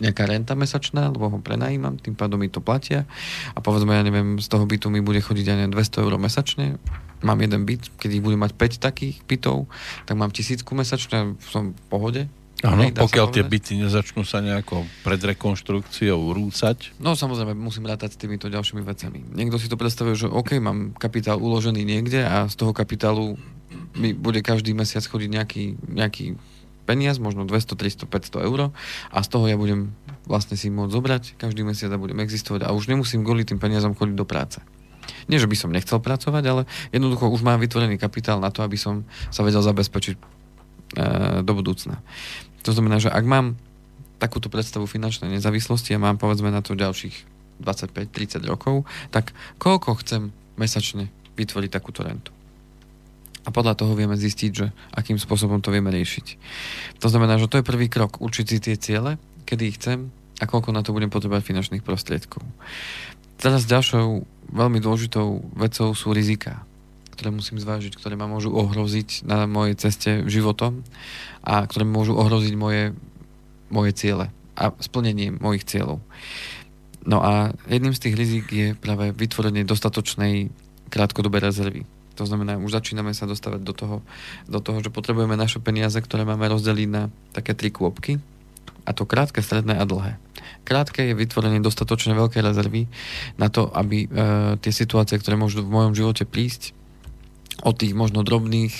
nejaká renta mesačná, lebo ho prenajímam, tým pádom mi to platia a povedzme, ja neviem, z toho bytu mi bude chodiť aj 200 eur mesačne, mám jeden byt, keď ich budem mať 5 takých bytov, tak mám tisícku mesačne, som v pohode. Áno, pokiaľ tie byty nezačnú sa nejako pred rekonštrukciou rúcať. No samozrejme, musím rátať s týmito ďalšími vecami. Niekto si to predstavuje, že OK, mám kapitál uložený niekde a z toho kapitálu mi bude každý mesiac chodiť nejaký, nejaký peniaz, možno 200, 300, 500 eur a z toho ja budem vlastne si môcť zobrať každý mesiac a budem existovať a už nemusím kvôli tým peniazom chodiť do práce. Nie, že by som nechcel pracovať, ale jednoducho už mám vytvorený kapitál na to, aby som sa vedel zabezpečiť e, do budúcna. To znamená, že ak mám takúto predstavu finančnej nezávislosti a mám povedzme na to ďalších 25-30 rokov, tak koľko chcem mesačne vytvoriť takúto rentu? A podľa toho vieme zistiť, že akým spôsobom to vieme riešiť. To znamená, že to je prvý krok, určiť si tie ciele, kedy ich chcem a koľko na to budem potrebovať finančných prostriedkov. Teraz ďalšou veľmi dôležitou vecou sú rizika, ktoré musím zvážiť, ktoré ma môžu ohroziť na mojej ceste životom a ktoré môžu ohroziť moje, moje ciele a splnenie mojich cieľov. No a jedným z tých rizik je práve vytvorenie dostatočnej krátkodobej rezervy to znamená, už začíname sa dostávať do toho, do toho, že potrebujeme naše peniaze, ktoré máme rozdeliť na také tri kôpky, a to krátke, stredné a dlhé. Krátke je vytvorenie dostatočne veľkej rezervy na to, aby e, tie situácie, ktoré môžu v mojom živote prísť, od tých možno drobných,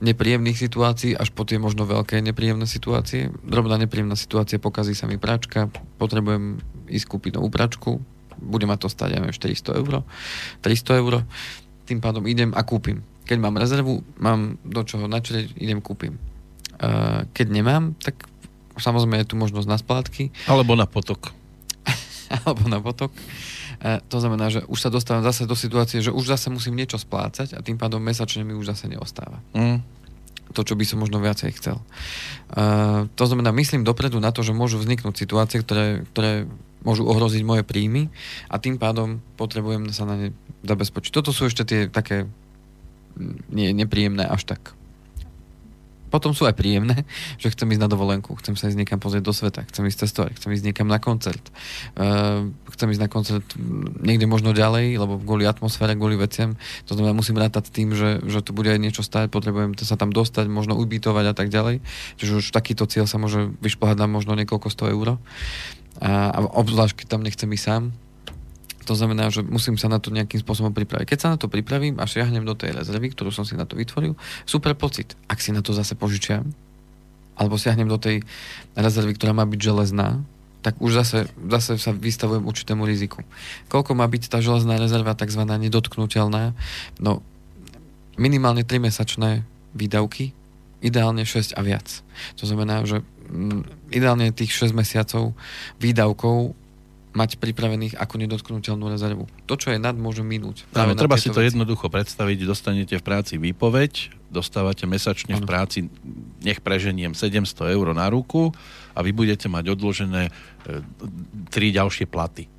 nepríjemných situácií až po tie možno veľké nepríjemné situácie. Drobná nepríjemná situácia, pokazí sa mi pračka, potrebujem ísť kúpiť novú pračku, bude ma to stať, ja neviem, 400 eur, 300 eur tým pádom idem a kúpim. Keď mám rezervu, mám do čoho načrieť, idem kúpim. Keď nemám, tak samozrejme je tu možnosť na splátky. Alebo na potok. Alebo na potok. To znamená, že už sa dostávam zase do situácie, že už zase musím niečo splácať a tým pádom mesačne mi už zase neostáva. Mm. To, čo by som možno viacej chcel. Uh, to znamená, myslím dopredu na to, že môžu vzniknúť situácie, ktoré, ktoré môžu ohroziť moje príjmy a tým pádom potrebujem sa na ne zabezpečiť. Toto sú ešte tie také nie, nepríjemné až tak. Potom sú aj príjemné, že chcem ísť na dovolenku, chcem sa ísť niekam pozrieť do sveta, chcem ísť cestovať, chcem ísť niekam na koncert. Uh, chcem ísť na koncert niekde možno ďalej, lebo kvôli atmosfére, kvôli veciam. To znamená, musím rátať s tým, že, že tu bude aj niečo stáť, potrebujem sa tam dostať, možno ubytovať a tak ďalej. Čiže už takýto cieľ sa môže vyšplhať na možno niekoľko sto eur. A, a obzvlášť, keď tam nechcem ísť sám. To znamená, že musím sa na to nejakým spôsobom pripraviť. Keď sa na to pripravím a šiahnem do tej rezervy, ktorú som si na to vytvoril, super pocit. Ak si na to zase požičiam, alebo siahnem do tej rezervy, ktorá má byť železná, tak už zase, zase sa vystavujem určitému riziku. Koľko má byť tá železná rezerva tzv. nedotknutelná? No, minimálne 3 mesačné výdavky, ideálne 6 a viac. To znamená, že ideálne tých 6 mesiacov výdavkov mať pripravených ako nedotknutelnú rezervu. To, čo je nad, môže minúť. Áno, treba si to veci. jednoducho predstaviť. Dostanete v práci výpoveď, dostávate mesačne ano. v práci, nech preženiem 700 eur na ruku a vy budete mať odložené e, tri ďalšie platy.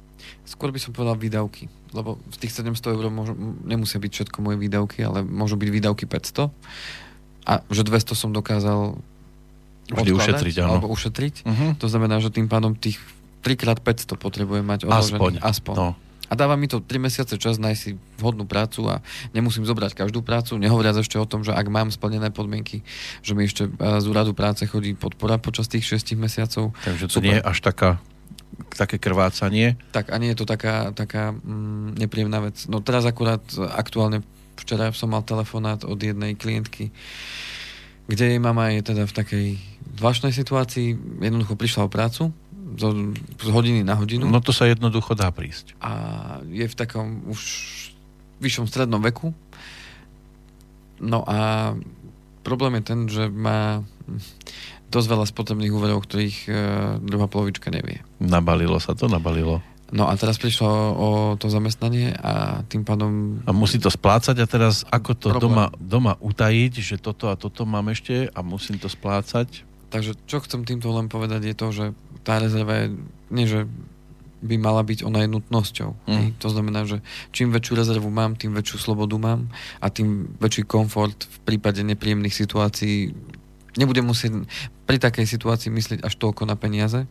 Skôr by som povedal výdavky, lebo z tých 700 eur môžu, nemusia byť všetko moje výdavky, ale môžu byť výdavky 500 a že 200 som dokázal Vždy ušetriť, áno. Alebo ušetriť. Uh-huh. To znamená, že tým pádom tých 3x500 potrebujem mať odložený. Aspoň. Aspoň. No. A dáva mi to 3 mesiace čas nájsť si vhodnú prácu a nemusím zobrať každú prácu, nehovoriac ešte o tom, že ak mám splnené podmienky, že mi ešte e, z úradu práce chodí podpora počas tých 6 mesiacov. Takže to Super. nie je až taká také krvácanie. Tak a nie je to taká, taká mm, nepríjemná vec. No teraz akurát aktuálne včera som mal telefonát od jednej klientky, kde jej mama je teda v takej zvláštnej situácii, jednoducho prišla o prácu, zo, z hodiny na hodinu. No to sa jednoducho dá prísť. A je v takom už vyššom strednom veku. No a problém je ten, že má dosť veľa spotrebných úverov, ktorých e, druhá polovička nevie. Nabalilo sa to? Nabalilo. No a teraz prišlo o to zamestnanie a tým pádom... A musí to splácať a teraz ako to doma, doma utajiť, že toto a toto mám ešte a musím to splácať? Takže čo chcem týmto len povedať je to, že tá rezerva je, nie že by mala byť ona nutnosťou. Mm. To znamená, že čím väčšiu rezervu mám, tým väčšiu slobodu mám a tým väčší komfort v prípade nepríjemných situácií nebudem musieť pri takej situácii myslieť až toľko na peniaze,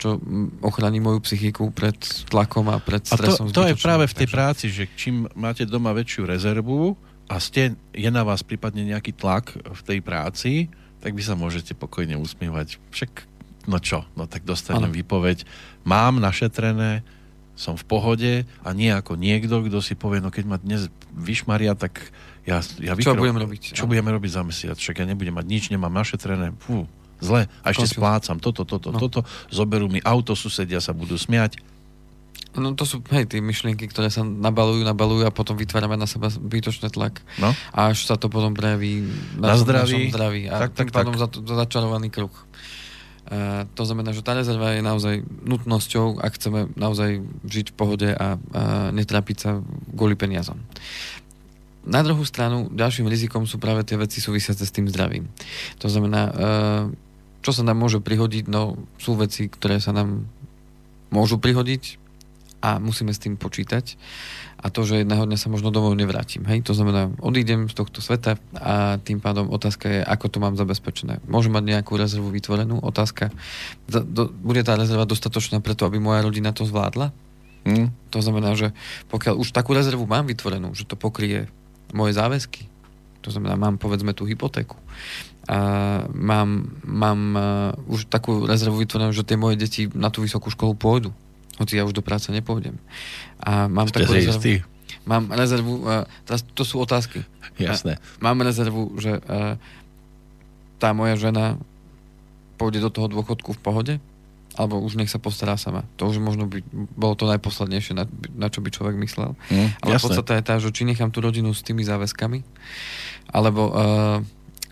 čo ochráni moju psychiku pred tlakom a pred stresom. A to, to je práve v tej takže... práci, že čím máte doma väčšiu rezervu a ste, je na vás prípadne nejaký tlak v tej práci, tak vy sa môžete pokojne usmievať. Však no čo, no tak dostanem ano. výpoveď, mám našetrené, som v pohode a nie ako niekto, kto si povie, no keď ma dnes vyšmaria, tak ja, ja vykro... Čo budem robiť? Čo ano. budeme robiť za mesiac? Však ja nebudem mať nič, nemám našetrené, fú, zle. A ešte Končil. splácam toto, toto, no. toto, zoberú mi auto, susedia sa budú smiať. No to sú, hej, tie myšlienky, ktoré sa nabalujú, nabalujú a potom vytvárame na seba bytočný tlak. No. A až sa to potom prejaví na, na zdraví. zdraví. A tak, tým tak, pádom tak. Za, začarovaný kruh. Uh, to znamená, že tá rezerva je naozaj nutnosťou, ak chceme naozaj žiť v pohode a, a netrapiť sa kvôli peniazom. Na druhú stranu, ďalším rizikom sú práve tie veci súvisiace s tým zdravím. To znamená, uh, čo sa nám môže prihodiť, no sú veci, ktoré sa nám môžu prihodiť a musíme s tým počítať a to, že jedného dňa sa možno domov nevrátim. Hej? To znamená, odídem z tohto sveta a tým pádom otázka je, ako to mám zabezpečené. Môžem mať nejakú rezervu vytvorenú? Otázka, bude tá rezerva dostatočná preto, aby moja rodina to zvládla? Hmm. To znamená, že pokiaľ už takú rezervu mám vytvorenú, že to pokrie moje záväzky, to znamená, mám povedzme tú hypotéku, a mám, mám uh, už takú rezervu vytvorenú, že tie moje deti na tú vysokú školu pôjdu hoci ja už do práce nepôjdem. A mám Ste takú rezervu, istý? mám rezervu, uh, teraz to sú otázky. Jasné. A mám rezervu, že uh, tá moja žena pôjde do toho dôchodku v pohode, alebo už nech sa postará sama. To už možno by bolo to najposlednejšie, na, na čo by človek myslel. Mm, Ale podstate je tá, že či nechám tú rodinu s tými záväzkami, alebo, uh,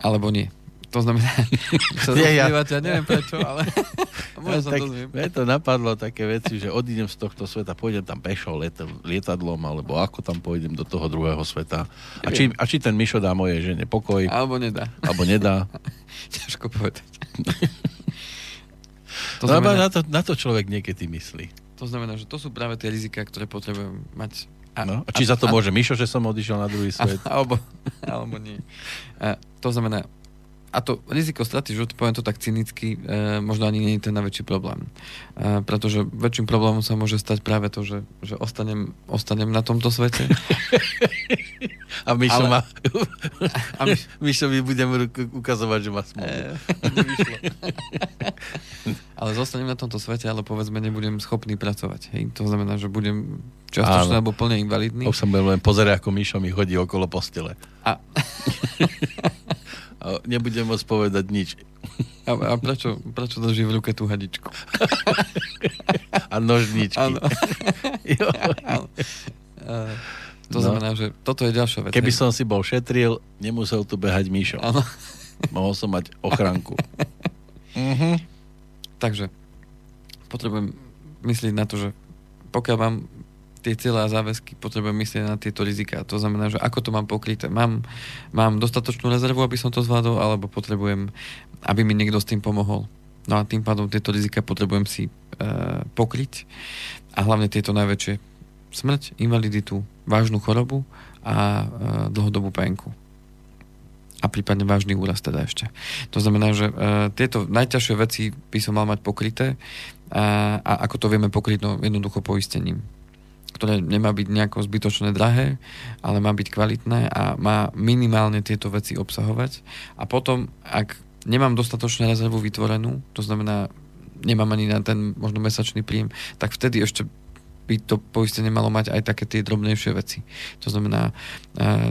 alebo nie. To znamená, sa ja, ja. ja neviem prečo, ale ja, tak, to to napadlo také veci, že odídem z tohto sveta, pôjdem tam pešo lietadlom, alebo ako tam pôjdem do toho druhého sveta. A či, a či ten Mišo dá mojej žene pokoj. Alebo nedá. Alebo nedá. Ťažko povedať. to no, znamená, na, to, na to človek niekedy myslí. To znamená, že to sú práve tie rizika, ktoré potrebujem mať a, no, a či a, za to a, môže Mišo, že som odišiel na druhý svet? A, alebo, alebo nie. A, to znamená, a to riziko straty života, poviem to tak cynicky, e, možno ani nie je ten najväčší problém. E, pretože väčším problémom sa môže stať práve to, že, že ostanem, ostanem na tomto svete. a Mišo Ale... ma... a my... Mišo mi budem ukazovať, že má smolu. E... ale zostanem na tomto svete, ale povedzme nebudem schopný pracovať. Hej? To znamená, že budem častočne alebo plne invalidný. Už som len pozerať, ako Mišo mi hodí okolo postele. A... A nebudem môcť povedať nič. A, a prečo, prečo drží v ruke tú hadičku? a nožničky. Áno. to no. znamená, že toto je ďalšia vec. Keby som si bol šetril, nemusel tu behať. Áno. Mohol som mať ochranku. uh-huh. Takže potrebujem myslieť na to, že pokiaľ mám tie a záväzky potrebujem myslieť na tieto rizika. To znamená, že ako to mám pokryté. Mám, mám dostatočnú rezervu, aby som to zvládol, alebo potrebujem, aby mi niekto s tým pomohol. No a tým pádom tieto rizika potrebujem si e, pokryť a hlavne tieto najväčšie smrť, invaliditu, vážnu chorobu a e, dlhodobú penku a prípadne vážny úraz teda ešte. To znamená, že e, tieto najťažšie veci by som mal mať pokryté a, a ako to vieme pokryť, no jednoducho poistením ktoré nemá byť nejako zbytočné drahé, ale má byť kvalitné a má minimálne tieto veci obsahovať. A potom, ak nemám dostatočnú rezervu vytvorenú, to znamená, nemám ani na ten možno mesačný príjem, tak vtedy ešte by to poistenie malo mať aj také tie drobnejšie veci. To znamená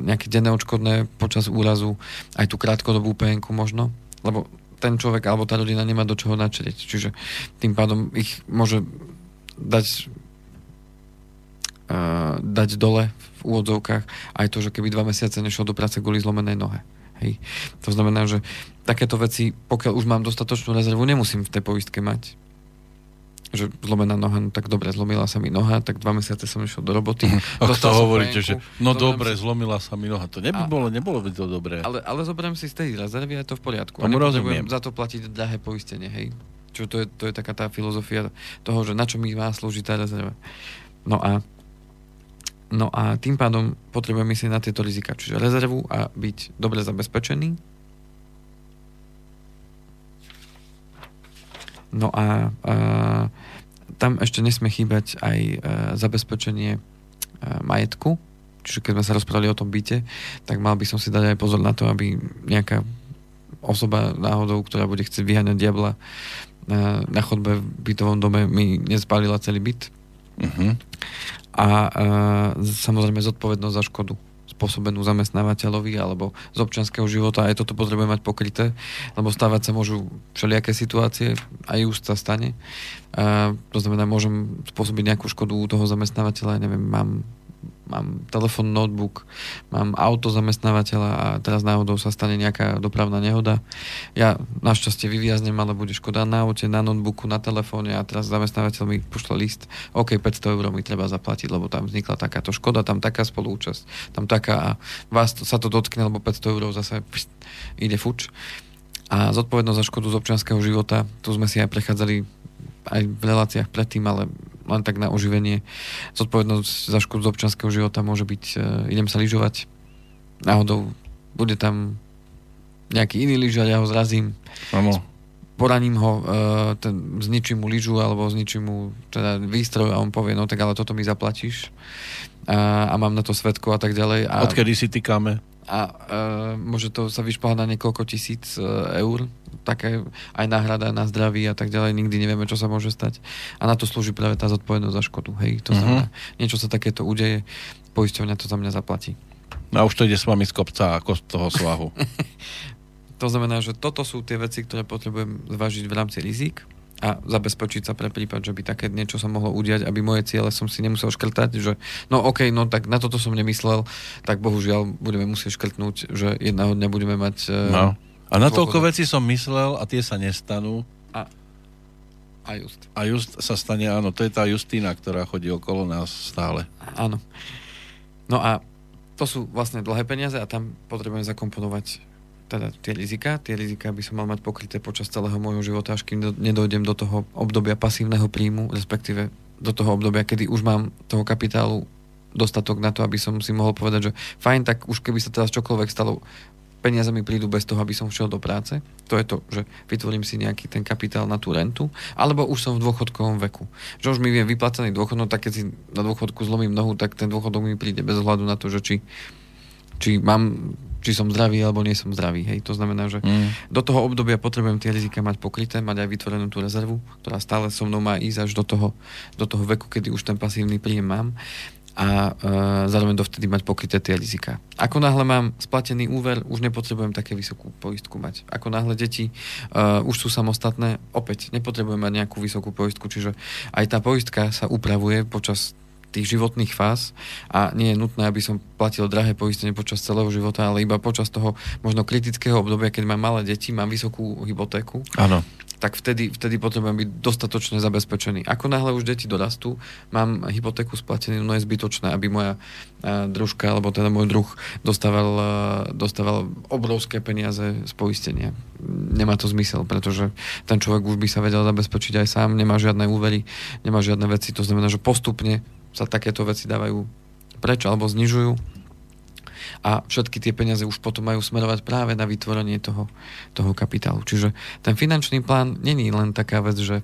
nejaké denné odškodné počas úrazu, aj tú krátkodobú penku možno, lebo ten človek alebo tá rodina nemá do čoho načrieť. Čiže tým pádom ich môže dať dať dole v úvodzovkách aj to, že keby dva mesiace nešiel do práce kvôli zlomenej nohe. Hej. To znamená, že takéto veci, pokiaľ už mám dostatočnú rezervu, nemusím v tej poistke mať že zlomená noha, no tak dobre, zlomila sa mi noha, tak dva mesiace som išiel do roboty. Mhm. A to hovoríte, že no dobre, si... zlomila sa mi noha. To neby a... bolo, nebolo by to dobré. Ale, ale zoberiem si z tej rezervy a je to v poriadku. Tomu rozumiem. za to platiť drahé poistenie, hej. Čo to je, to je taká tá filozofia toho, že na čo mi má slúžiť tá rezerva. No a No a tým pádom potrebujem myslieť na tieto rizika, čiže rezervu a byť dobre zabezpečený. No a, a tam ešte nesmie chýbať aj e, zabezpečenie e, majetku, čiže keď sme sa rozprávali o tom byte, tak mal by som si dať aj pozor na to, aby nejaká osoba náhodou, ktorá bude chcieť vyháňať diabla e, na chodbe v bytovom dome, mi nespálila celý byt. Uh-huh a e, samozrejme zodpovednosť za škodu spôsobenú zamestnávateľovi alebo z občianského života. Aj toto potrebujeme mať pokryté, lebo stávať sa môžu všelijaké situácie, aj sa stane. A to znamená, môžem spôsobiť nejakú škodu u toho zamestnávateľa, neviem, mám mám telefon, notebook, mám auto zamestnávateľa a teraz náhodou sa stane nejaká dopravná nehoda. Ja našťastie vyviaznem, ale bude škoda na aute, na notebooku, na telefóne a teraz zamestnávateľ mi pošle list. OK, 500 eur mi treba zaplatiť, lebo tam vznikla takáto škoda, tam taká spolúčasť, tam taká a vás to, sa to dotkne, lebo 500 eur zase pst, ide fuč. A zodpovednosť za škodu z občianského života, tu sme si aj prechádzali aj v reláciách predtým, ale len tak na oživenie. Zodpovednosť za škodu z občanského života môže byť, uh, idem sa lyžovať, náhodou bude tam nejaký iný lyžař, ja ho zrazím. Ano. Poraním ho, uh, ten, zničím mu lyžu alebo zničím mu teda výstroj a on povie, no tak ale toto mi zaplatíš a, a mám na to svetko a tak ďalej. A, Odkedy si týkame? A uh, môže to sa vyšplhať na niekoľko tisíc uh, eur, také aj náhrada na zdraví a tak ďalej, nikdy nevieme, čo sa môže stať. A na to slúži práve tá zodpovednosť za škodu. Hej, to uh-huh. znamená, niečo sa takéto udeje, poisťovňa to za mňa zaplatí. No a už to ide s vami z kopca ako z toho svahu. to znamená, že toto sú tie veci, ktoré potrebujem zvážiť v rámci rizik a zabezpečiť sa pre prípad, že by také niečo sa mohlo udiať, aby moje ciele som si nemusel škrtať, že no OK, no tak na toto som nemyslel, tak bohužiaľ budeme musieť škrtnúť, že jedného dňa budeme mať... E, no. A na toľko veci som myslel a tie sa nestanú. A, a just. A just sa stane, áno, to je tá Justína, ktorá chodí okolo nás stále. Áno. No a to sú vlastne dlhé peniaze a tam potrebujem zakomponovať teda tie rizika. Tie rizika by som mal mať pokryté počas celého môjho života, až kým do, nedojdem do toho obdobia pasívneho príjmu, respektíve do toho obdobia, kedy už mám toho kapitálu dostatok na to, aby som si mohol povedať, že fajn, tak už keby sa teraz čokoľvek stalo, peniaze mi prídu bez toho, aby som šiel do práce. To je to, že vytvorím si nejaký ten kapitál na tú rentu, alebo už som v dôchodkovom veku. Že už mi vie vyplacený dôchod, no tak keď si na dôchodku zlomím nohu, tak ten dôchodok mi príde bez ohľadu na to, že či, či mám či som zdravý alebo nie som zdravý. Hej. To znamená, že mm. do toho obdobia potrebujem tie rizika mať pokryté, mať aj vytvorenú tú rezervu, ktorá stále so mnou má ísť až do toho, do toho veku, kedy už ten pasívny príjem mám a e, zároveň dovtedy mať pokryté tie rizika. Ako náhle mám splatený úver, už nepotrebujem také vysokú poistku mať. Ako náhle deti e, už sú samostatné, opäť nepotrebujem mať nejakú vysokú poistku, čiže aj tá poistka sa upravuje počas tých životných fáz a nie je nutné, aby som platil drahé poistenie počas celého života, ale iba počas toho možno kritického obdobia, keď mám malé deti, mám vysokú hypotéku. Áno tak vtedy, vtedy potrebujem byť dostatočne zabezpečený. Ako náhle už deti dorastú, mám hypotéku splatenú, no je zbytočné, aby moja uh, družka, alebo teda môj druh dostával, uh, dostával obrovské peniaze z poistenia. Nemá to zmysel, pretože ten človek už by sa vedel zabezpečiť aj sám, nemá žiadne úvery, nemá žiadne veci, to znamená, že postupne sa takéto veci dávajú preč alebo znižujú a všetky tie peniaze už potom majú smerovať práve na vytvorenie toho, toho kapitálu. Čiže ten finančný plán není len taká vec, že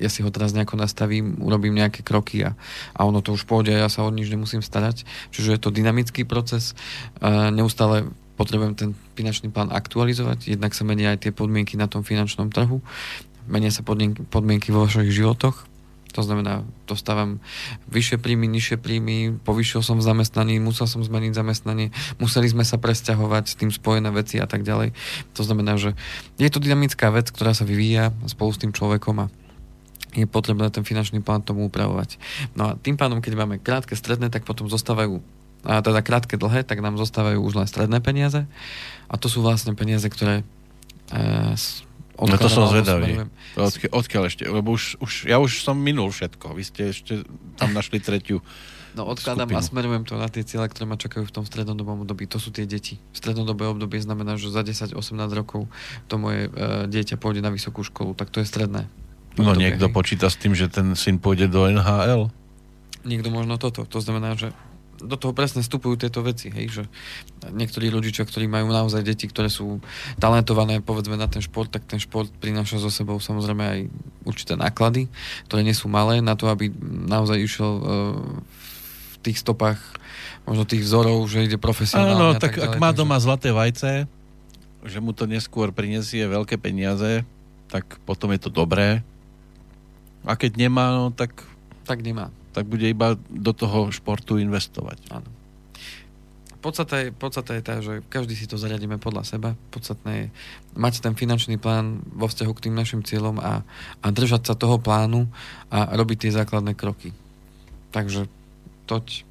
ja si ho teraz nejako nastavím, urobím nejaké kroky a, a ono to už pôjde a ja sa o nič nemusím starať. Čiže je to dynamický proces. E, neustále potrebujem ten finančný plán aktualizovať, jednak sa menia aj tie podmienky na tom finančnom trhu, menia sa podmienky, podmienky vo vašich životoch To znamená, dostávam vyššie príjmy, nižšie príjmy, povyšil som v zamestnaní, musel som zmeniť zamestnanie, museli sme sa presťahovať s tým spojené veci a tak ďalej. To znamená, že je to dynamická vec, ktorá sa vyvíja spolu s tým človekom a je potrebné ten finančný plán tomu upravovať. No a tým pádom, keď máme krátke, stredné, tak potom zostávajú a teda krátke, dlhé, tak nám zostávajú už len stredné peniaze a to sú vlastne peniaze, ktoré e, No to som zvedavý. Odkiaľ, odkiaľ ešte? Lebo už, už, ja už som minul všetko. Vy ste ešte tam našli tretiu No odkladám skupinu. a smerujem to na tie cieľe, ktoré ma čakajú v tom strednodobom období. To sú tie deti. Strednodobé obdobie znamená, že za 10-18 rokov to moje e, dieťa pôjde na vysokú školu, tak to je stredné. No obdobie, niekto hej. počíta s tým, že ten syn pôjde do NHL? Niekto možno toto. To znamená, že do toho presne vstupujú tieto veci, hej, že niektorí rodičia, ktorí majú naozaj deti, ktoré sú talentované, povedzme, na ten šport, tak ten šport prináša so sebou samozrejme aj určité náklady, ktoré nie sú malé na to, aby naozaj išiel uh, v tých stopách možno tých vzorov, že ide profesionálne. Áno, tak, tak ďalej, ak má takže... doma zlaté vajce, že mu to neskôr prinesie veľké peniaze, tak potom je to dobré. A keď nemá, no tak... Tak nemá tak bude iba do toho športu investovať. Áno. Podstata je, podstata je tá, že každý si to zariadíme podľa seba. Podstatné je mať ten finančný plán vo vzťahu k tým našim cieľom a, a držať sa toho plánu a robiť tie základné kroky. Takže toť.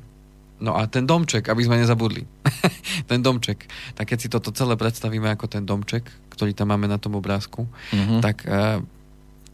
No a ten domček, aby sme nezabudli. ten domček. Tak keď si toto celé predstavíme ako ten domček, ktorý tam máme na tom obrázku, mm-hmm. tak uh,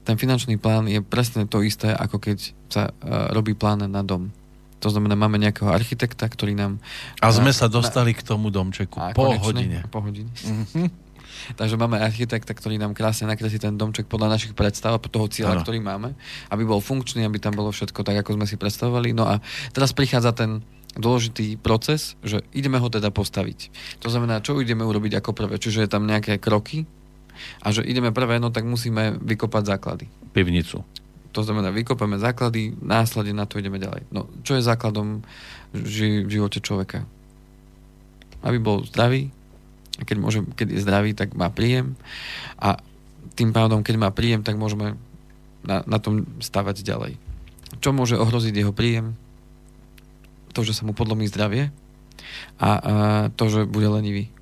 ten finančný plán je presne to isté, ako keď sa uh, robí plán na dom. To znamená, máme nejakého architekta, ktorý nám... A sme sa dostali na, k tomu domčeku a po konečne, hodine. Po hodine. Mm-hmm. Takže máme architekta, ktorý nám krásne nakreslí ten domček podľa našich predstav a toho cieľa, ano. ktorý máme, aby bol funkčný, aby tam bolo všetko tak, ako sme si predstavovali. No a teraz prichádza ten dôležitý proces, že ideme ho teda postaviť. To znamená, čo ideme urobiť ako prvé. Čiže je tam nejaké kroky, a že ideme prvé, no tak musíme vykopať základy. Pivnicu. To znamená, vykopeme základy, následne na to ideme ďalej. No, čo je základom ži- v živote človeka? Aby bol zdravý, a keď, môže, keď je zdravý, tak má príjem a tým pádom, keď má príjem, tak môžeme na, na tom stavať ďalej. Čo môže ohroziť jeho príjem? To, že sa mu podlomí zdravie a, a to, že bude lenivý.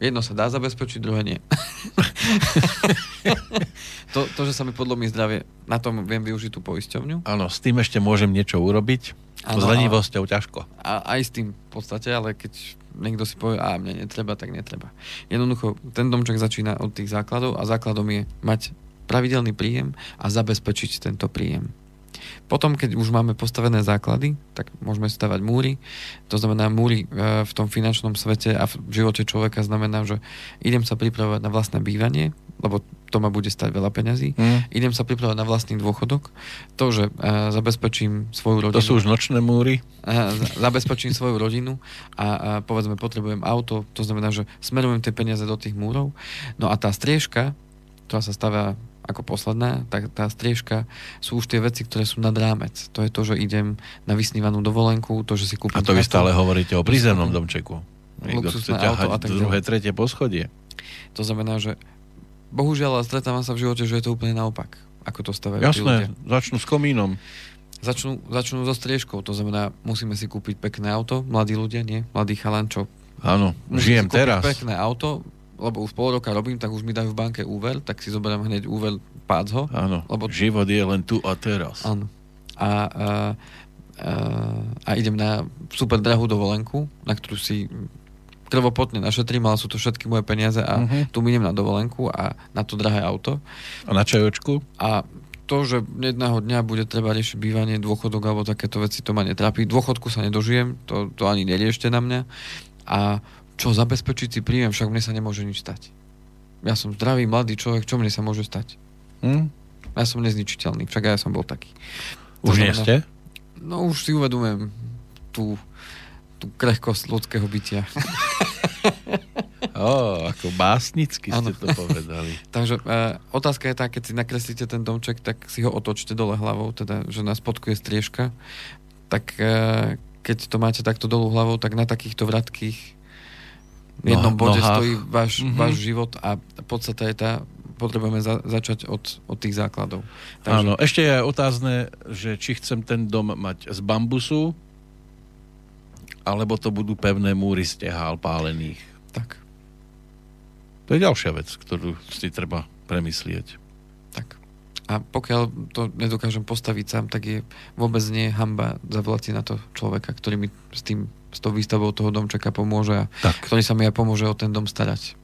Jedno sa dá zabezpečiť, druhé nie. to, to, že sa mi podlomí zdravie, na tom viem využiť tú poisťovňu. Áno, s tým ešte môžem niečo urobiť. Ano, s lenivosťou ťažko. A aj s tým v podstate, ale keď niekto si povie, a mne netreba, tak netreba. Jednoducho, ten domček začína od tých základov a základom je mať pravidelný príjem a zabezpečiť tento príjem. Potom, keď už máme postavené základy, tak môžeme stavať múry. To znamená, múry e, v tom finančnom svete a v živote človeka znamená, že idem sa pripravovať na vlastné bývanie, lebo to ma bude stať veľa peňazí. Mm. Idem sa pripravovať na vlastný dôchodok. To, že uh, zabezpečím svoju rodinu. To sú už nočné múry. Uh, zabezpečím svoju rodinu a, a povedzme potrebujem auto, to znamená, že smerujem tie peniaze do tých múrov. No a tá striežka, ktorá sa stavia ako posledná, tak tá striežka sú už tie veci, ktoré sú nad rámec. To je to, že idem na vysnívanú dovolenku, to, že si kúpim... A to vy stále hovoríte o prízemnom domčeku. Niekto chce ťahať a tak druhé, tretie poschodie. To znamená, že bohužiaľ stretávam sa v živote, že je to úplne naopak, ako to stavajú Jasné, začnú s komínom. Začnú, začnú so striežkou, to znamená, musíme si kúpiť pekné auto, mladí ľudia, nie? Mladý chalan, čo Áno, žijem teraz. pekné auto, lebo už pol roka robím, tak už mi dajú v banke úver, tak si zoberiem hneď úver ho. Áno, lebo... život je len tu a teraz. Áno. A, a, a, a idem na super drahú dovolenku, na ktorú si krvopotne našetrím, ale sú to všetky moje peniaze a uh-huh. tu miniem na dovolenku a na to drahé auto. A na čajočku? A to, že jedného dňa bude treba riešiť bývanie, dôchodok alebo takéto veci, to ma netrápi. Dôchodku sa nedožijem, to, to ani neriešte na mňa. A čo zabezpečiť si príjem, však mne sa nemôže nič stať. Ja som zdravý, mladý človek, čo mne sa môže stať? Hm? Ja som nezničiteľný, však ja som bol taký. Už nie ste? No už si uvedomujem tú, tú krehkosť ľudského bytia. oh, ako básnicky ste ano. to povedali. Takže e, otázka je tá, keď si nakreslíte ten domček, tak si ho otočte dole hlavou, teda, že na spodku je striežka, tak e, keď to máte takto dolu hlavou, tak na takýchto vratkých jednom no, bode nohách. stojí váš, mm-hmm. váš život a podstate je tá, potrebujeme za, začať od, od tých základov. Takže... Áno, ešte je otázne, že či chcem ten dom mať z bambusu, alebo to budú pevné múry z tehál pálených. Tak. To je ďalšia vec, ktorú si treba premyslieť. Tak. A pokiaľ to nedokážem postaviť sám, tak je vôbec nie hamba zavolať si na to človeka, ktorý mi s tým s tou výstavou toho domčeka pomôže a tak. ktorý sa mi aj pomôže o ten dom starať.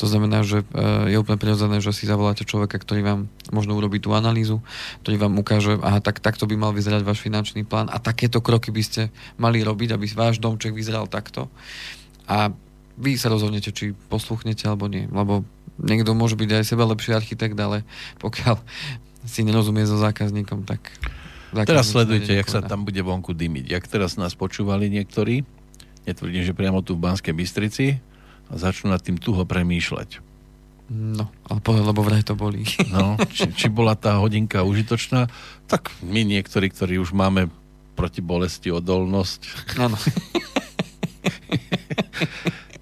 To znamená, že e, je úplne prirodzené, že si zavoláte človeka, ktorý vám možno urobí tú analýzu, ktorý vám ukáže, aha, tak takto by mal vyzerať váš finančný plán a takéto kroky by ste mali robiť, aby váš domček vyzeral takto. A vy sa rozhodnete, či posluchnete alebo nie, lebo niekto môže byť aj seba lepší architekt, ale pokiaľ si nerozumie so zákazníkom, tak... teraz sledujte, jak sa tam bude vonku dymiť. Jak teraz nás počúvali niektorí, netvrdím, že priamo tu v Banskej Bystrici, a začnú nad tým tuho premýšľať. No, ale povedal, lebo vraj to bolí. No, či, či bola tá hodinka užitočná, tak my niektorí, ktorí už máme proti bolesti odolnosť. Áno.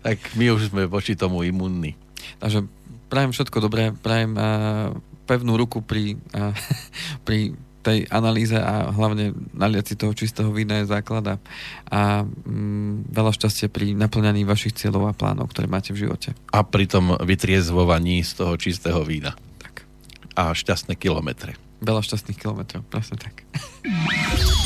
tak my už sme voči tomu imunní. Takže prajem všetko dobré, prajem uh, pevnú ruku pri, uh, pri tej analýze a hlavne naliať si toho čistého vína je základa a mm, veľa šťastia pri naplňaní vašich cieľov a plánov, ktoré máte v živote. A pri tom vytriezvovaní z toho čistého vína. Tak. A šťastné kilometre. Veľa šťastných kilometrov, presne tak.